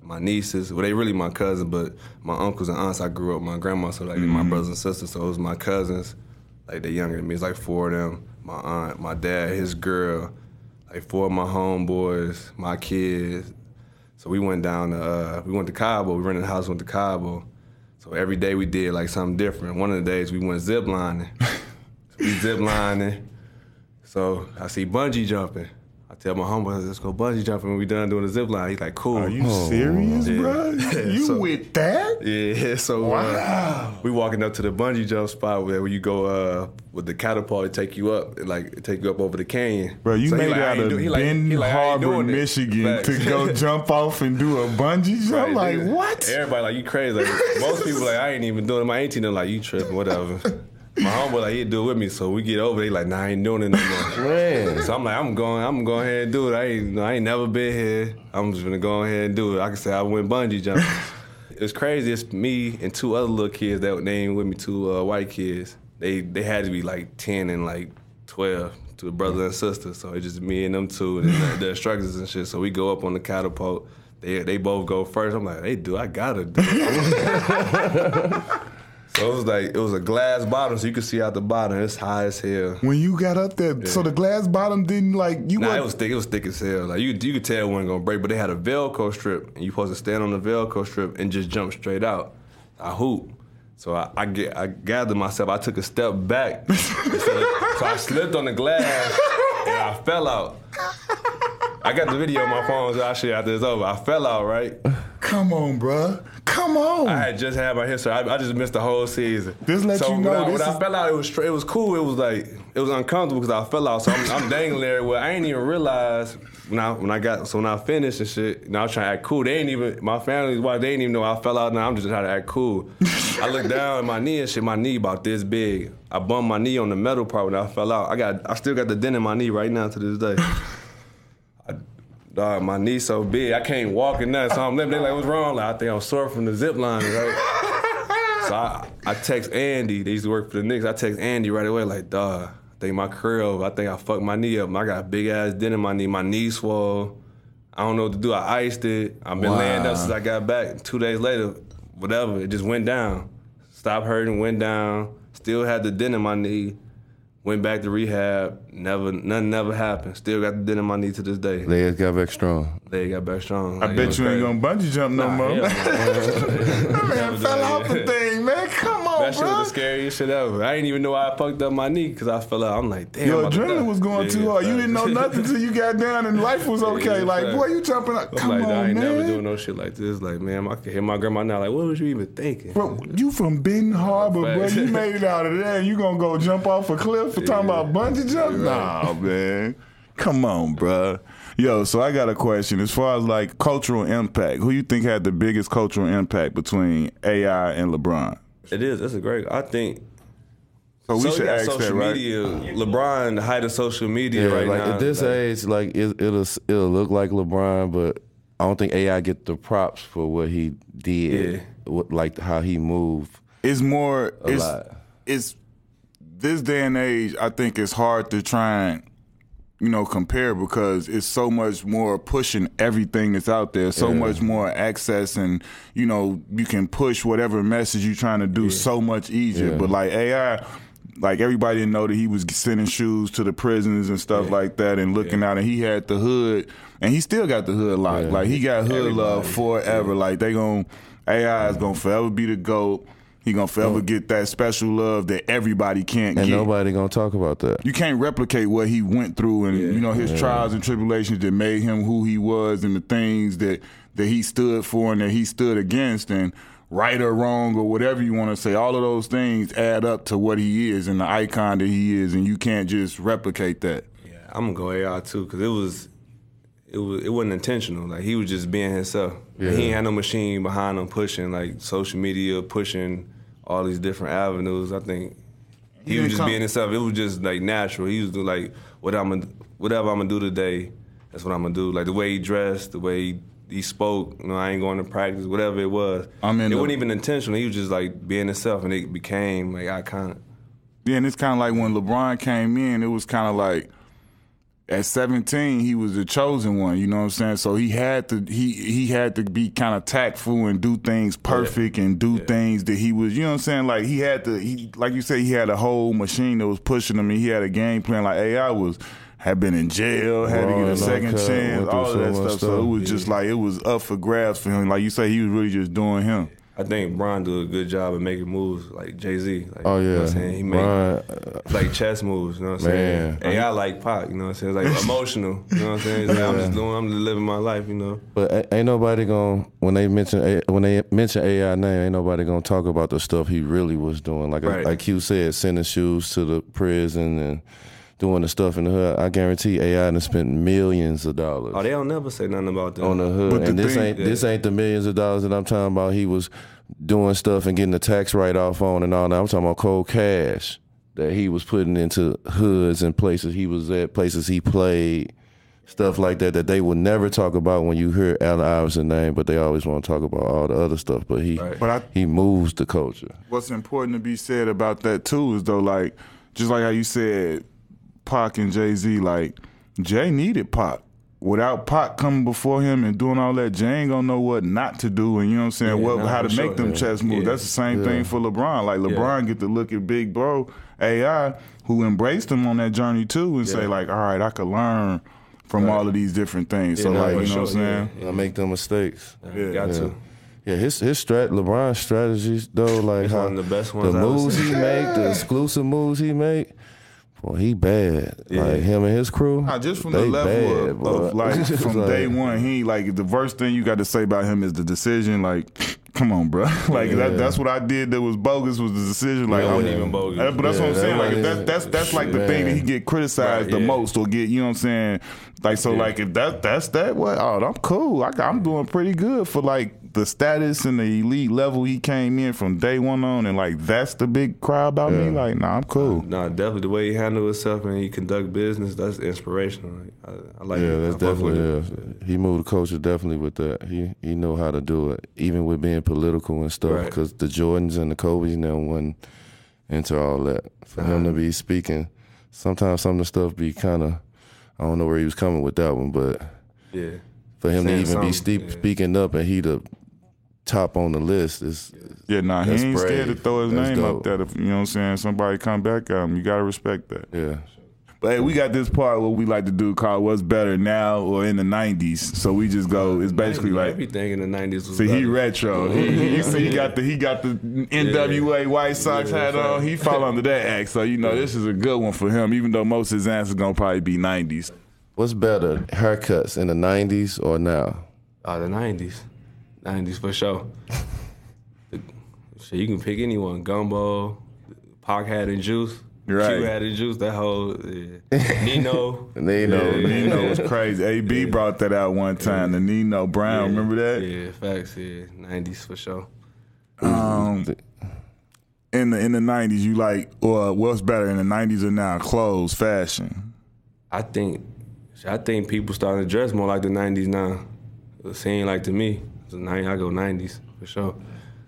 Speaker 2: my nieces. Well, they really my cousins, but my uncles and aunts I grew up, my grandma, so like my brothers and sisters. So it was my cousins, like they younger than me. It's like four of them. My aunt, my dad, his girl, like four of my homeboys, my kids. So we went down to uh, we went to Cabo. We rented a house, went to Cabo. So every day we did like something different. One of the days we went zip lining. we zip lining. So I see bungee jumping. I tell my homeboy, let's go bungee jumping when we done doing the zip line. He's like, cool.
Speaker 3: Are you serious,
Speaker 2: Yeah.
Speaker 3: bro? You
Speaker 2: So-
Speaker 3: with that?
Speaker 2: Yeah, so uh, we walking up to the bungee jump spot where you go uh, with the catapult, it take you up, it, like it take you up over the canyon.
Speaker 3: Bro, you
Speaker 2: So
Speaker 3: made
Speaker 2: like,
Speaker 3: out of
Speaker 2: do- like-
Speaker 3: Ben
Speaker 2: he like,
Speaker 3: Harbor. Michigan
Speaker 2: Facts.
Speaker 3: to go jump off and do a bungee jump.
Speaker 2: Right,
Speaker 3: like,
Speaker 2: nigga.
Speaker 3: what?
Speaker 2: Everybody like you crazy. Like most people like I ain't even doing. My auntie them like you tripping, whatever. My homeboy like he'd do it with me, so we get over. They like nah, I ain't doing it no more.
Speaker 1: Man,
Speaker 2: So I'm like, I'm going, I'm going ahead and do it. I ain't, I ain't never been here. I'm just gonna go ahead and do it. I can say I went bungee jumping. it's crazy. It's me and two other little kids that they ain't with me. Two uh, white kids. They they had to be like ten and like twelve. To the brother and sister. So it's just me and them two and the, the instructors and shit. So we go up on the catapult. They they both go first. I'm like, they do. I gotta do. it. so it was like it was a glass bottom, so you could see out the bottom. It's high as hell.
Speaker 3: When you got up there, so the glass bottom didn't like you.
Speaker 2: Nah, it was thick. It was thick as hell. Like you, you could tell it wasn't gonna break. But they had a Velcro strip, and you supposed to stand on the Velcro strip and just jump straight out. I hoop. So I, I get, I gathered myself. I took a step back. Of- so I slipped on the glass and I fell out. I got the video on my phone. So I'll show you after it's over. I fell out, right?
Speaker 3: Come on, bruh. Come on.
Speaker 2: I had just had my history. I, I just missed the whole season.
Speaker 3: This let
Speaker 2: so
Speaker 3: you
Speaker 2: when
Speaker 3: know
Speaker 2: I,
Speaker 3: this
Speaker 2: when I fell out, it was straight, it was cool. It was like it was uncomfortable because I fell out. So I'm, I'm dangling there. Well, I ain't even realize when I when I got so when I finished and shit. And I was trying to act cool. They ain't even my family's why they ain't even know I fell out. Now I'm just trying to act cool. I looked down at my knee and shit. My knee about this big. I bumped my knee on the metal part when I fell out. I got I still got the dent in my knee right now to this day. Dog, my knee so big, I can't walk and nothing. So I'm limping. They like, what's wrong? Like, I think I'm sore from the zip line, right? so I, I text Andy. They used to work for the Knicks. I text Andy right away, like, dog, I think my over. I think I fucked my knee up. I got a big ass dent in my knee. My knee swole. I don't know what to do. I iced it. I've been laying up since I got back. Two days later, whatever, it just went down. Stopped hurting, went down. Still had the dent in my knee. Went back to rehab. Never, nothing never happened. Still got the dent in my knee to this day.
Speaker 1: legs got back strong.
Speaker 2: They got back strong.
Speaker 3: I
Speaker 2: Like, it
Speaker 3: bet
Speaker 2: was
Speaker 3: you ain't
Speaker 2: crazy.
Speaker 3: gonna bungee jump no
Speaker 2: Nah,
Speaker 3: more.
Speaker 2: hell no.
Speaker 3: man fell off the thing, man. Come on,
Speaker 2: that shit was the scariest shit ever. I didn't even know I fucked up my knee because I fell out. I'm like, damn.
Speaker 3: Your
Speaker 2: I'm about to
Speaker 3: adrenaline
Speaker 2: die.
Speaker 3: was going
Speaker 2: Yeah,
Speaker 3: too hard. You didn't know nothing till you got down and life was okay.
Speaker 2: yeah,
Speaker 3: like,
Speaker 2: facts.
Speaker 3: boy, you jumping up.
Speaker 2: I'm
Speaker 3: Come
Speaker 2: like,
Speaker 3: on,
Speaker 2: I ain't
Speaker 3: man.
Speaker 2: never doing no shit like this. Like, man, I can hear my grandma now. Like, what was you even thinking?
Speaker 3: Bro, you from Benton Harbor, bro.
Speaker 2: Facts.
Speaker 3: You made it out of there. and You gonna go jump off a cliff for talking
Speaker 2: Yeah.
Speaker 3: about bungee jump? Nah, man. Come on, bro. Yo, so I got a question. As far as like cultural impact, who you think had the biggest cultural impact between AI and LeBron?
Speaker 2: It is. That's a great. I think.
Speaker 3: So we
Speaker 2: so
Speaker 3: should
Speaker 2: you
Speaker 3: ask
Speaker 2: social
Speaker 3: that, right?
Speaker 2: media. LeBron, the height of social media
Speaker 1: Yeah,
Speaker 2: right
Speaker 1: like
Speaker 2: now.
Speaker 1: at this
Speaker 2: like,
Speaker 1: age, like it, it'll it'll look like LeBron, but I don't think AI get the props for what he did,
Speaker 2: Yeah.
Speaker 1: what, like how he moved.
Speaker 3: It's more.
Speaker 1: A
Speaker 3: it's,
Speaker 1: lot.
Speaker 3: it's this day and age. I think it's hard to try and you know compare because it's so much more pushing everything that's out there. So
Speaker 1: Yeah.
Speaker 3: much more access, and you know you can push whatever message you're trying to do so much easier.
Speaker 1: Yeah.
Speaker 3: But like AI. Like everybody didn't know that he was sending shoes to the prisons and stuff like that, and looking out, and he had the hood, and he still got the hood locked.
Speaker 1: Yeah.
Speaker 3: Like he got hood love forever. Like they gon' AI is gonna forever be the goat. He gonna forever oh. get that special love that everybody can't get.
Speaker 1: And
Speaker 3: get.
Speaker 1: nobody gonna talk about that.
Speaker 3: you can't replicate what he went through and you know his trials and tribulations that made him who he was and the things that that he stood for and that he stood against and right or wrong or whatever you want to say all of those things add up to what he is and the icon that he is and you can't just replicate that
Speaker 2: Yeah, I'm gonna go AI too because it was, it was, it wasn't intentional. Like he was just being himself.
Speaker 1: Yeah.
Speaker 2: He ain't had no machine behind him pushing like social media, pushing all these different avenues. I think he, was just
Speaker 3: come-
Speaker 2: being himself. It was just like natural. He was do- like, what I'm gonna, whatever I'm gonna do today, that's what I'm gonna do. Like the way he dressed, the way he, he spoke. You know, I ain't going to practice, whatever it was.
Speaker 3: I mean,
Speaker 2: it
Speaker 3: the-
Speaker 2: wasn't even intentional. He was just like being himself, and it became like iconic.
Speaker 3: Yeah, and it's kind of like when LeBron came in, it was kind of like at 17 he was the chosen one, you know what I'm saying? So he had to he he had to be kind of tactful and do things perfect and do things that he was, you know what I'm saying? Like he had to he like you said he had a whole machine that was pushing him and he had a game plan like AI was had been in jail, had to get a second chance, all of
Speaker 1: so
Speaker 3: that
Speaker 1: much
Speaker 3: stuff. So it
Speaker 1: stuff.
Speaker 3: was just like it was up for grabs for him. Like you say, he was really just doing him.
Speaker 2: I think Brian do a good job of making moves like Jay Z. Like,
Speaker 1: Oh
Speaker 2: you know oh,
Speaker 1: yeah,
Speaker 2: what I'm saying? He make
Speaker 1: Brian,
Speaker 2: like chess moves, you know what I'm
Speaker 1: Man.
Speaker 2: saying? AI like Pac, you know what I'm saying? It's like emotional, you know what I'm saying? Like, I'm just doing, I'm just living my life, you know?
Speaker 1: But ain't nobody gonna when they mention when they mention AI name, ain't nobody gonna talk about the stuff he really was doing. Like
Speaker 2: Right.
Speaker 1: like you said, sending shoes to the prison and doing the stuff in the hood. I guarantee AI done spent millions of dollars
Speaker 2: Oh, they don't never say nothing about that.
Speaker 1: on the hood.
Speaker 3: But the
Speaker 1: and this
Speaker 3: thing-
Speaker 1: ain't this ain't the millions of dollars that I'm talking about. He was doing stuff and getting the tax write off on and all that. I'm talking about cold cash that he was putting into hoods and places he was at, places he played, stuff like that that they would never talk about when you hear Allen Iverson name, but they always want to talk about all the other stuff. But he
Speaker 2: Right.
Speaker 3: But I
Speaker 1: he moves the culture.
Speaker 3: what's important to be said about that too is though like just like how you said Pac and Jay Z like Jay needed Pac. Without Pac coming before him and doing all that, Jay ain't gonna know what not to do and you know what I'm saying,
Speaker 2: Yeah,
Speaker 3: what
Speaker 2: no,
Speaker 3: how to
Speaker 2: for
Speaker 3: make
Speaker 2: sure,
Speaker 3: them
Speaker 2: yeah.
Speaker 3: chess moves.
Speaker 2: Yeah.
Speaker 3: That's the same thing for LeBron. Like LeBron get to look at Big Bro AI who embraced him on that journey too and say like, all right, I could learn from all of these different things. so
Speaker 2: no,
Speaker 3: like, you know what I'm saying?
Speaker 2: yeah.
Speaker 1: I make them mistakes.
Speaker 2: Yeah, got
Speaker 1: Yeah.
Speaker 2: to.
Speaker 1: Yeah, his his strat LeBron's strategies though, like
Speaker 2: It's
Speaker 1: how
Speaker 2: one of the best ones
Speaker 1: the moves he make, the exclusive moves he make. Boy, he bad.
Speaker 2: Yeah.
Speaker 1: Like him and his crew.
Speaker 3: Nah, just from
Speaker 1: they
Speaker 3: the level
Speaker 1: bad,
Speaker 3: of, of like from
Speaker 1: like-
Speaker 3: day one, he like the first thing you got to say about him is the decision. Like, come on, bro. like that, that's what I did. That was bogus. Was the decision. Like,
Speaker 2: It wasn't even bogus.
Speaker 3: Uh, But that's what I'm
Speaker 1: Yeah,
Speaker 3: saying.
Speaker 1: that
Speaker 3: Like
Speaker 1: was-
Speaker 3: that's that's that's like the thing that he get criticized
Speaker 2: Right,
Speaker 3: the
Speaker 2: yeah.
Speaker 3: most or get. You know what I'm saying? Like so, like if that that's that. What? Oh, I'm cool. I, I'm doing pretty good for like the status and the elite level he came in from day one on, and like that's the big cry about me. Like, nah, I'm cool.
Speaker 2: Nah, definitely the way he handled himself and he conduct business, that's inspirational. Like, I, I like
Speaker 1: Yeah,
Speaker 2: it.
Speaker 1: that's
Speaker 2: I fuck
Speaker 1: definitely yeah. He moved the culture definitely with that. He he know how to do it, even with being political and stuff.
Speaker 2: Right.
Speaker 1: Because the Jordans and the Kobe's now went into all that. For him to be speaking, sometimes some of the stuff be kind of, I don't know where he was coming with that one, but
Speaker 2: Yeah.
Speaker 1: for him
Speaker 2: Saying
Speaker 1: to even be
Speaker 2: something,
Speaker 1: ste-
Speaker 2: yeah.
Speaker 1: speaking up and he the top on the list is
Speaker 3: Yeah, nah, he
Speaker 1: That's
Speaker 3: ain't scared to throw his
Speaker 1: That's
Speaker 3: name
Speaker 1: dope.
Speaker 3: up there. If, you know what I'm saying? Somebody come back at him. You got to respect that.
Speaker 1: yeah.
Speaker 3: But hey, we got this part what we like to do called "What's Better Now" or in the '90s. So we just go. It's basically like
Speaker 2: everything in the nineties was
Speaker 3: See, he retro. He, he, you see, he got the he got the NWA White Sox
Speaker 2: Yeah,
Speaker 3: hat on. He fall under that act. So you know, this is a good one for him. Even though most of his answers gonna probably be '90s.
Speaker 1: What's better, haircuts in the '90s or now?
Speaker 2: Oh, the nineties, nineties for sure. so you can pick anyone. Gumbo, Pac had and Juice.
Speaker 3: Right.
Speaker 2: Q had and Juice. That whole yeah. Nino.
Speaker 1: Know.
Speaker 3: Yeah, Nino was crazy. AB brought that out one time. The Nino Brown, remember that?
Speaker 2: Yeah, facts. Yeah, nineties for sure.
Speaker 3: Um, in the in the '90s, you like or what's better in the '90s or now? Clothes, fashion.
Speaker 2: I think, I think people starting to dress more like the '90s now. It seemed like to me, it's a 90, I go '90s for sure.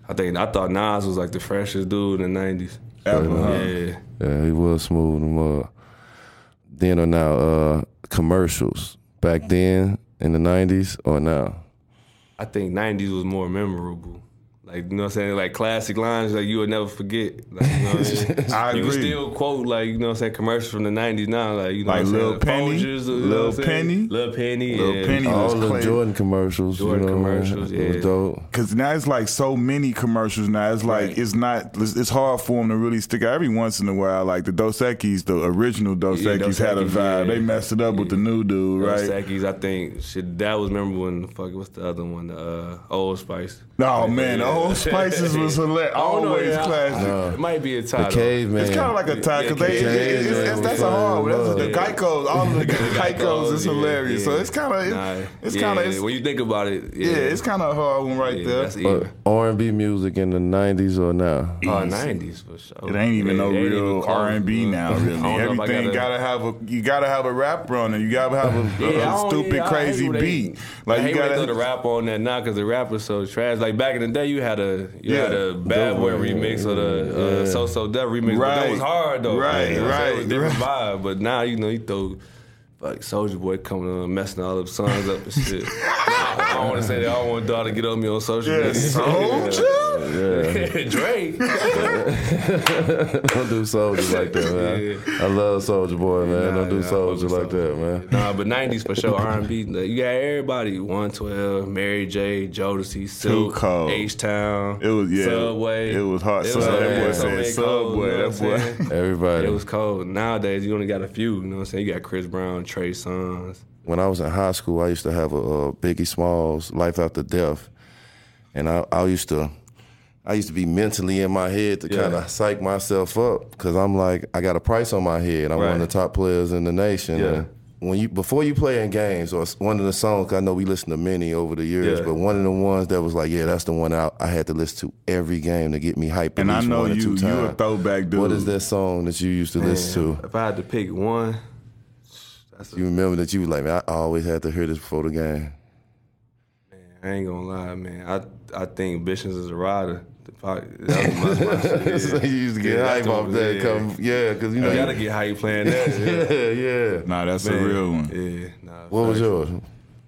Speaker 2: I think I thought Nas was like the freshest dude in the '90s.
Speaker 3: Ever, huh?
Speaker 2: Yeah,
Speaker 1: Yeah, he was smooth and uh, then or now uh, commercials back then in the '90s or now.
Speaker 2: I think '90s was more memorable. Like you know what I'm saying, like classic lines like you would never forget. Like, you know what I mean?
Speaker 3: I
Speaker 2: You can still quote like you know what I'm saying commercials from the '90s now, like you know
Speaker 3: Like
Speaker 2: what I'm
Speaker 3: Lil
Speaker 2: saying,
Speaker 3: Penny?
Speaker 2: Folgers, you know
Speaker 3: Lil
Speaker 2: what I'm saying?
Speaker 3: Penny?
Speaker 2: Lil Penny,
Speaker 3: Lil
Speaker 2: yeah.
Speaker 3: Penny.
Speaker 1: All the
Speaker 3: clean.
Speaker 1: Jordan commercials.
Speaker 2: Jordan
Speaker 1: you know, man.
Speaker 2: commercials,
Speaker 1: It was
Speaker 2: yeah.
Speaker 1: dope.
Speaker 3: Cause now it's like so many commercials now. It's like
Speaker 2: Right.
Speaker 3: it's not. It's it's hard for them to really stick out. Every once in a while, like the Dos Equis, the original Dos
Speaker 2: Yeah,
Speaker 3: Equis
Speaker 2: Dos
Speaker 3: had a vibe.
Speaker 2: yeah.
Speaker 3: They messed it up with the new dude,
Speaker 2: Dos
Speaker 3: right?
Speaker 2: Equis, I think shit that was memorable. And fuck, what's the other one? The uh, Old Spice.
Speaker 3: No man, the
Speaker 2: Yeah.
Speaker 3: Old Spices was oh, hilarious.
Speaker 2: I don't know,
Speaker 3: Always
Speaker 2: yeah,
Speaker 3: classic.
Speaker 2: It might be a
Speaker 1: The
Speaker 2: title.
Speaker 1: caveman.
Speaker 3: It's kind of like a tie because
Speaker 2: Yeah,
Speaker 3: they.
Speaker 2: yeah,
Speaker 3: it- it- it's, it's- that's a hard one. That's the
Speaker 2: yeah.
Speaker 3: Geico's. All of the Geico's is
Speaker 2: yeah,
Speaker 3: hilarious. So it's kind of.
Speaker 2: Nah,
Speaker 3: It's kind of.
Speaker 2: when you think about it, yeah,
Speaker 3: Yeah, it's kind of a hard one right
Speaker 2: yeah,
Speaker 3: there.
Speaker 2: That's
Speaker 1: But
Speaker 2: even.
Speaker 1: R&B music in the '90s or now?
Speaker 2: Oh, nineties for sure.
Speaker 3: It ain't even no real
Speaker 2: even
Speaker 3: R and B now. Really,
Speaker 2: don't know if I
Speaker 3: everything gotta, have a you gotta have a rapper on it. You gotta have a, a-
Speaker 2: Yeah, I
Speaker 3: a stupid
Speaker 2: yeah,
Speaker 3: crazy
Speaker 2: hate they-
Speaker 3: beat.
Speaker 2: I
Speaker 3: Like
Speaker 2: hate
Speaker 3: you
Speaker 2: when they
Speaker 3: gotta.
Speaker 2: throw the rap on that now because the rapper's so trash. Like back in the day, you had a you had a Bad Boy remix or the uh, So So Def remix. But that was hard though.
Speaker 3: Right,
Speaker 2: know what It was
Speaker 3: right,
Speaker 2: different vibe. But now you know you throw. Like Soulja Boy coming on messing all the songs up and shit. I don't want to say that. I don't want Dog to get on me on social
Speaker 3: Yeah,
Speaker 2: media.
Speaker 3: Soulja.
Speaker 2: Drake.
Speaker 1: Don't do soldiers like that, man. I love Soulja Boy, man. Don't do
Speaker 2: Nah, I
Speaker 1: soldier like
Speaker 2: with
Speaker 1: that, man.
Speaker 2: Nah, but nineties for sure. R and B. You got everybody. One Twelve, Mary J, Jodeci, Silk,
Speaker 3: cold.
Speaker 2: H Town.
Speaker 3: It was yeah.
Speaker 2: Subway.
Speaker 3: It was hard.
Speaker 2: It
Speaker 3: So
Speaker 2: was
Speaker 3: that
Speaker 2: so
Speaker 3: boy
Speaker 2: many
Speaker 3: said
Speaker 2: cold,
Speaker 3: Subway.
Speaker 2: you know
Speaker 3: That
Speaker 2: what I'm
Speaker 3: boy.
Speaker 2: saying?
Speaker 1: Everybody.
Speaker 2: It was cold. Nowadays, you only got a few. You know what I'm saying? You got Chris Brown, Trey Songz.
Speaker 1: when I was in high school, I used to have a, uh Biggie Smalls "Life After Death," and I, I used to, I used to be mentally in my head to
Speaker 2: Yeah.
Speaker 1: kind of psych myself up because I'm like, I got a price on my head. I'm one of the top players in the nation.
Speaker 2: Yeah.
Speaker 1: And when you before you play in games or one of the songs, I know we listened to many over the years,
Speaker 2: Yeah.
Speaker 1: but one of the ones that was like, yeah, that's the one I, I had to listen to every game to get me hyped.
Speaker 3: And I know you. You a throwback dude.
Speaker 1: What is that song that you used to listen to?
Speaker 2: If I had to pick one,
Speaker 1: You remember that you was like, man, I always had to hear this before the game.
Speaker 2: I ain't gonna lie, man. I I think Bishops is a rider. The po- That was my, my shit.
Speaker 1: So you used to get
Speaker 2: Yeah,
Speaker 1: hype off that.
Speaker 2: yeah.
Speaker 1: Come, yeah, because you oh, know
Speaker 2: You
Speaker 1: you
Speaker 2: gotta get hype playing that. Yeah.
Speaker 1: yeah, yeah.
Speaker 3: Nah, that's
Speaker 2: Man,
Speaker 3: a real one.
Speaker 2: Yeah. Nah,
Speaker 1: What was yours?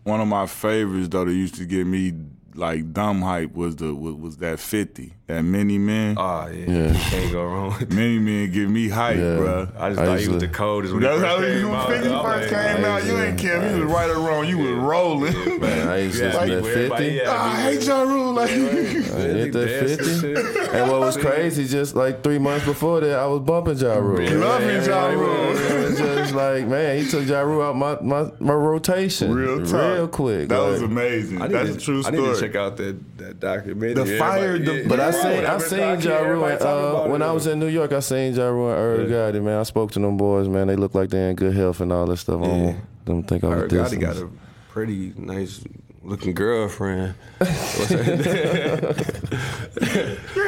Speaker 3: One of my favorites though that used to get me like dumb hype was the was, was that fifty that many men.
Speaker 2: Oh yeah.
Speaker 1: Yeah.
Speaker 2: You can't go wrong. with that.
Speaker 3: Many Men give me hype,
Speaker 1: Yeah.
Speaker 3: bruh.
Speaker 2: I just
Speaker 1: I
Speaker 2: thought
Speaker 1: used
Speaker 2: he was
Speaker 1: to-
Speaker 2: the coldest when
Speaker 3: That's how
Speaker 2: first
Speaker 3: you
Speaker 2: came out.
Speaker 3: when 50
Speaker 2: I'm
Speaker 3: first
Speaker 2: like,
Speaker 3: came out. You ain't care. if You was right or wrong. You was rolling.
Speaker 1: Man, I used to
Speaker 2: Yeah, like,
Speaker 1: that 50.
Speaker 2: yeah,
Speaker 3: Ah, I hate Ja Rule. Like,
Speaker 1: I hit that 50. And what was crazy, just like three months before that, I was bumping Ja Rule.
Speaker 3: Loving
Speaker 1: Man,
Speaker 3: Ja Rule.
Speaker 1: It was like, man, he took Ja Rule out my, my, my rotation.
Speaker 3: real talk.
Speaker 1: Real quick.
Speaker 3: That
Speaker 1: like-
Speaker 3: was amazing.
Speaker 2: I need
Speaker 3: That's
Speaker 2: to-
Speaker 3: a true story.
Speaker 2: I need to check out that that documentary.
Speaker 3: The fire, the-
Speaker 1: But I
Speaker 2: yeah,
Speaker 1: seen I seen
Speaker 2: can't
Speaker 1: Ja Rule uh, when
Speaker 2: it.
Speaker 1: I was in New York. I seen Ja Rule and Irv Gotti, man. I spoke to them boys, man. They look like they're in good health and all that stuff. I
Speaker 2: Yeah.
Speaker 1: don't, don't think I was
Speaker 2: Irv Gotti got a pretty nice looking girlfriend.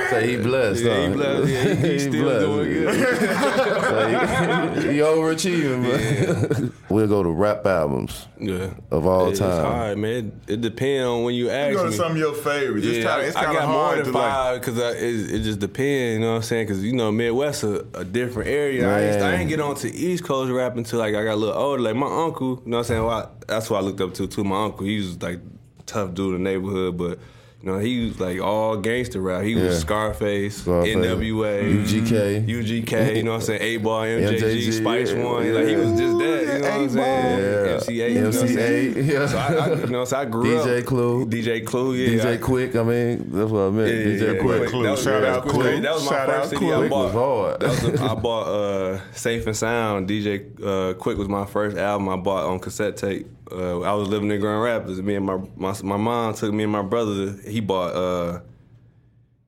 Speaker 1: Say he blessed.
Speaker 2: Yeah, he blessed. Yeah, he- he still doing good.
Speaker 1: Say he, he overachieving, man. we'll go to rap albums
Speaker 2: yeah.
Speaker 1: of all
Speaker 2: It's
Speaker 1: time.
Speaker 2: hard, man. It depends on when you ask You
Speaker 3: Go to
Speaker 2: me.
Speaker 3: some of your favorites. it's
Speaker 2: Yeah,
Speaker 3: kind of it's
Speaker 2: I, I
Speaker 3: kind of
Speaker 2: more
Speaker 3: hard
Speaker 2: than
Speaker 3: to
Speaker 2: five because it, it just depends. You know what I'm saying? Because you know Midwest a, a different area. I, ain't, I ain't get on to East Coast rap until like I got a little older. Like my uncle, you know what I'm saying? Well, I, that's what I looked up to too. My uncle, he was like tough dude in the neighborhood, but You know, he was like all gangster rap. He
Speaker 1: Yeah.
Speaker 2: was Scarface,
Speaker 1: Scarface,
Speaker 2: NWA,
Speaker 1: UGK.
Speaker 2: UGK. You know what I'm saying? 8Ball, MJG,
Speaker 1: MJG,
Speaker 2: Spice
Speaker 1: yeah,
Speaker 2: One. Like he was just that. You know what I'm saying?
Speaker 1: Yeah.
Speaker 2: MC Eiht. You know what I'm saying?
Speaker 1: MC Eiht, yeah.
Speaker 2: So I, I, you know, so I grew up.
Speaker 1: DJ Clue.
Speaker 2: DJ Clue. Yeah.
Speaker 1: DJ
Speaker 2: I-
Speaker 1: Quik, I mean, that's what I meant.
Speaker 2: Yeah,
Speaker 1: DJ
Speaker 2: yeah,
Speaker 1: Quik.
Speaker 2: yeah.
Speaker 3: Clue.
Speaker 2: That was,
Speaker 3: Shout out
Speaker 2: was
Speaker 3: Clue.
Speaker 2: That was my
Speaker 3: Shout out
Speaker 2: first CD
Speaker 3: Clue.
Speaker 2: I
Speaker 1: Quik
Speaker 2: bought.
Speaker 1: was hard.
Speaker 2: That was the- I bought uh, Safe and Sound. DJ uh, Quik was my first album I bought on cassette tape. Uh, I was living in Grand Rapids. Me and my, my my mom took me and my brother. He bought uh,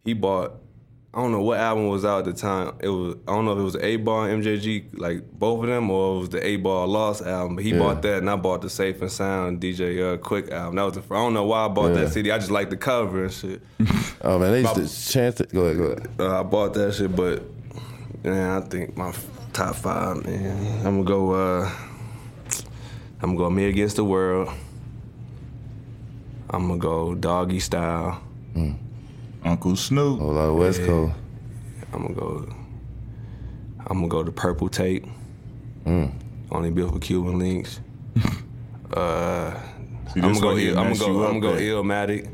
Speaker 2: he bought. I don't know what album was out at the time. It was I don't know if it was 8Ball and MJG, like both of them, or it was the 8Ball Lost album. But he
Speaker 1: Yeah.
Speaker 2: bought that, and I bought the Safe and Sound DJ uh, Quik album. That was the. I don't know why I bought
Speaker 1: Yeah.
Speaker 2: that CD. I just like the cover and shit.
Speaker 1: Oh man, they used to chant it. Go ahead, go ahead.
Speaker 2: Uh, I bought that shit, but man, I think my top five, man. I'm gonna go. I'm gonna go me against the world. I'm gonna go doggy style.
Speaker 3: Uncle Snoop.
Speaker 1: A lot of West Coast.
Speaker 2: I'm gonna go. I'm gonna go to purple tape.
Speaker 1: Mm.
Speaker 2: Only built for Cuban Linx. uh,
Speaker 3: See,
Speaker 2: I'm gonna go. Ill- I'm gonna go. I'm gonna go. Illmatic.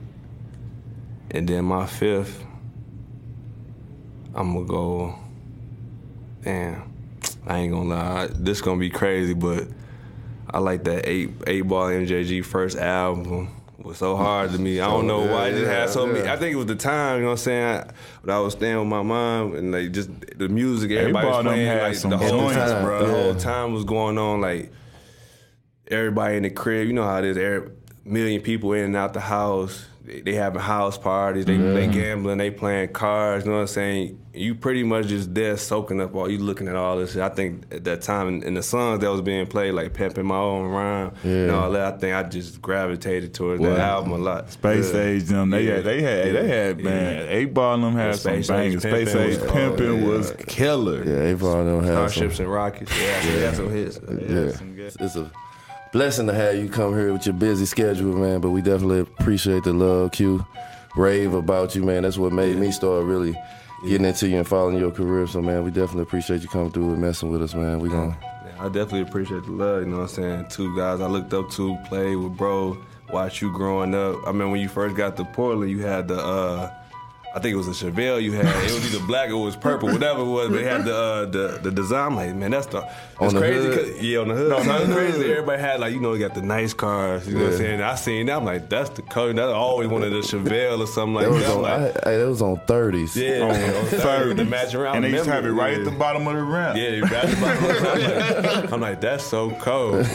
Speaker 2: And then my fifth. I'm gonna go. Damn, I ain't gonna lie. This gonna be crazy, but I like that eight eight ball MJG first album. Was so hard to me. I don't know why. It just had so many. I think it was the time. You know what I'm saying? But I was staying with my mom, and like just the music. Everybody was
Speaker 3: Eight Ball done
Speaker 2: playing
Speaker 3: had
Speaker 2: like
Speaker 3: some
Speaker 2: the whole time,
Speaker 1: bro.
Speaker 2: The whole time was going on. Like everybody in the crib. You know how it is. Every, million people in and out the house. They, they having house parties. They they gambling. They playing cards. You know what I'm saying? You pretty much just there soaking up all. You looking at all this. shit. I think at that time and, the songs that was being played like pimping my own rhyme and
Speaker 1: Yeah.
Speaker 2: all that. I think I just gravitated towards
Speaker 1: Wow.
Speaker 2: that album a lot.
Speaker 3: Space
Speaker 2: Yeah.
Speaker 3: Age, them they
Speaker 2: Yeah.
Speaker 3: had, they had, they had,
Speaker 2: Yeah.
Speaker 3: man. Eight Ball and them had
Speaker 2: Yeah,
Speaker 3: some
Speaker 2: Space Age
Speaker 3: bangers. Space
Speaker 2: Pimpin'
Speaker 3: Age
Speaker 2: was-
Speaker 3: Pimpin'
Speaker 2: oh,
Speaker 3: was killer.
Speaker 1: Yeah, Avon don't have some.
Speaker 2: Starships and Rockets. Yeah, yeah. had some hits.
Speaker 1: Yeah. It's a blessing to have you come here with your busy schedule, man. But we definitely appreciate the love, Q. Rave about you, man. That's what made me start really getting into you and following your career. So, man, we definitely appreciate you coming through and messing with us, man. We gonna.
Speaker 2: I definitely appreciate the love, you know what I'm saying? Two guys I looked up to, played with bro, watched you growing up. I mean when you first got to Portland, you had the uh I think it was a Chevelle you had. It was either black or it was purple, whatever it was. But it had the uh, the the design. I'm like, man, that's the it's
Speaker 1: the
Speaker 2: crazy.
Speaker 1: hood?
Speaker 2: 'cause- yeah, on the hood.
Speaker 3: No,
Speaker 2: so it's crazy. Everybody had like you know, they got the nice cars. You know what I'm saying? I seen that. I'm like, that's the color. That I always wanted a Chevelle or something like
Speaker 1: That was
Speaker 2: that.
Speaker 1: On.
Speaker 2: like,
Speaker 1: I, I, that was on thirties.
Speaker 2: yeah,
Speaker 3: on
Speaker 2: on
Speaker 3: third.
Speaker 2: third, the match around.
Speaker 3: And they used to have it
Speaker 2: Remember?
Speaker 3: right at the bottom of the ramp.
Speaker 2: Yeah, that's about I'm, like, I'm like, that's so cold.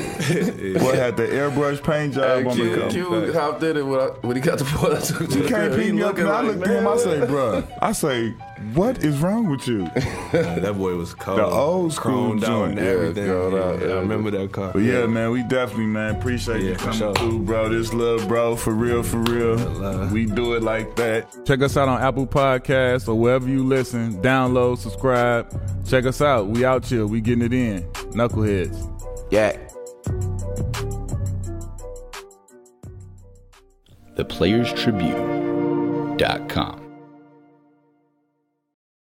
Speaker 3: What had the airbrush paint job
Speaker 1: Hey,
Speaker 3: on the
Speaker 1: Q,
Speaker 3: cover.
Speaker 1: Q hopped in it when, I, when he got the ball. I took to
Speaker 3: You
Speaker 1: the
Speaker 3: can't
Speaker 1: crib.
Speaker 3: Me up. And I
Speaker 1: like,
Speaker 3: looked at him. I say, bruh. I say, what is wrong with you?
Speaker 2: that boy was cold.
Speaker 3: The old school
Speaker 2: Chromed out
Speaker 3: joint.
Speaker 2: and
Speaker 3: Yeah,
Speaker 2: everything. Yeah,
Speaker 1: out,
Speaker 2: yeah,
Speaker 1: yeah.
Speaker 2: I remember that car.
Speaker 3: But yeah, man, we definitely, man, appreciate you
Speaker 2: Yeah, for
Speaker 3: coming
Speaker 2: sure.
Speaker 3: through, bro. This love, bro, for real, for real. We do it like that. Check us out on Apple Podcasts or wherever you listen. Download, subscribe. Check us out. We out here. We getting it in. Knuckleheads.
Speaker 1: Yeah.
Speaker 7: theplayerstribune.com.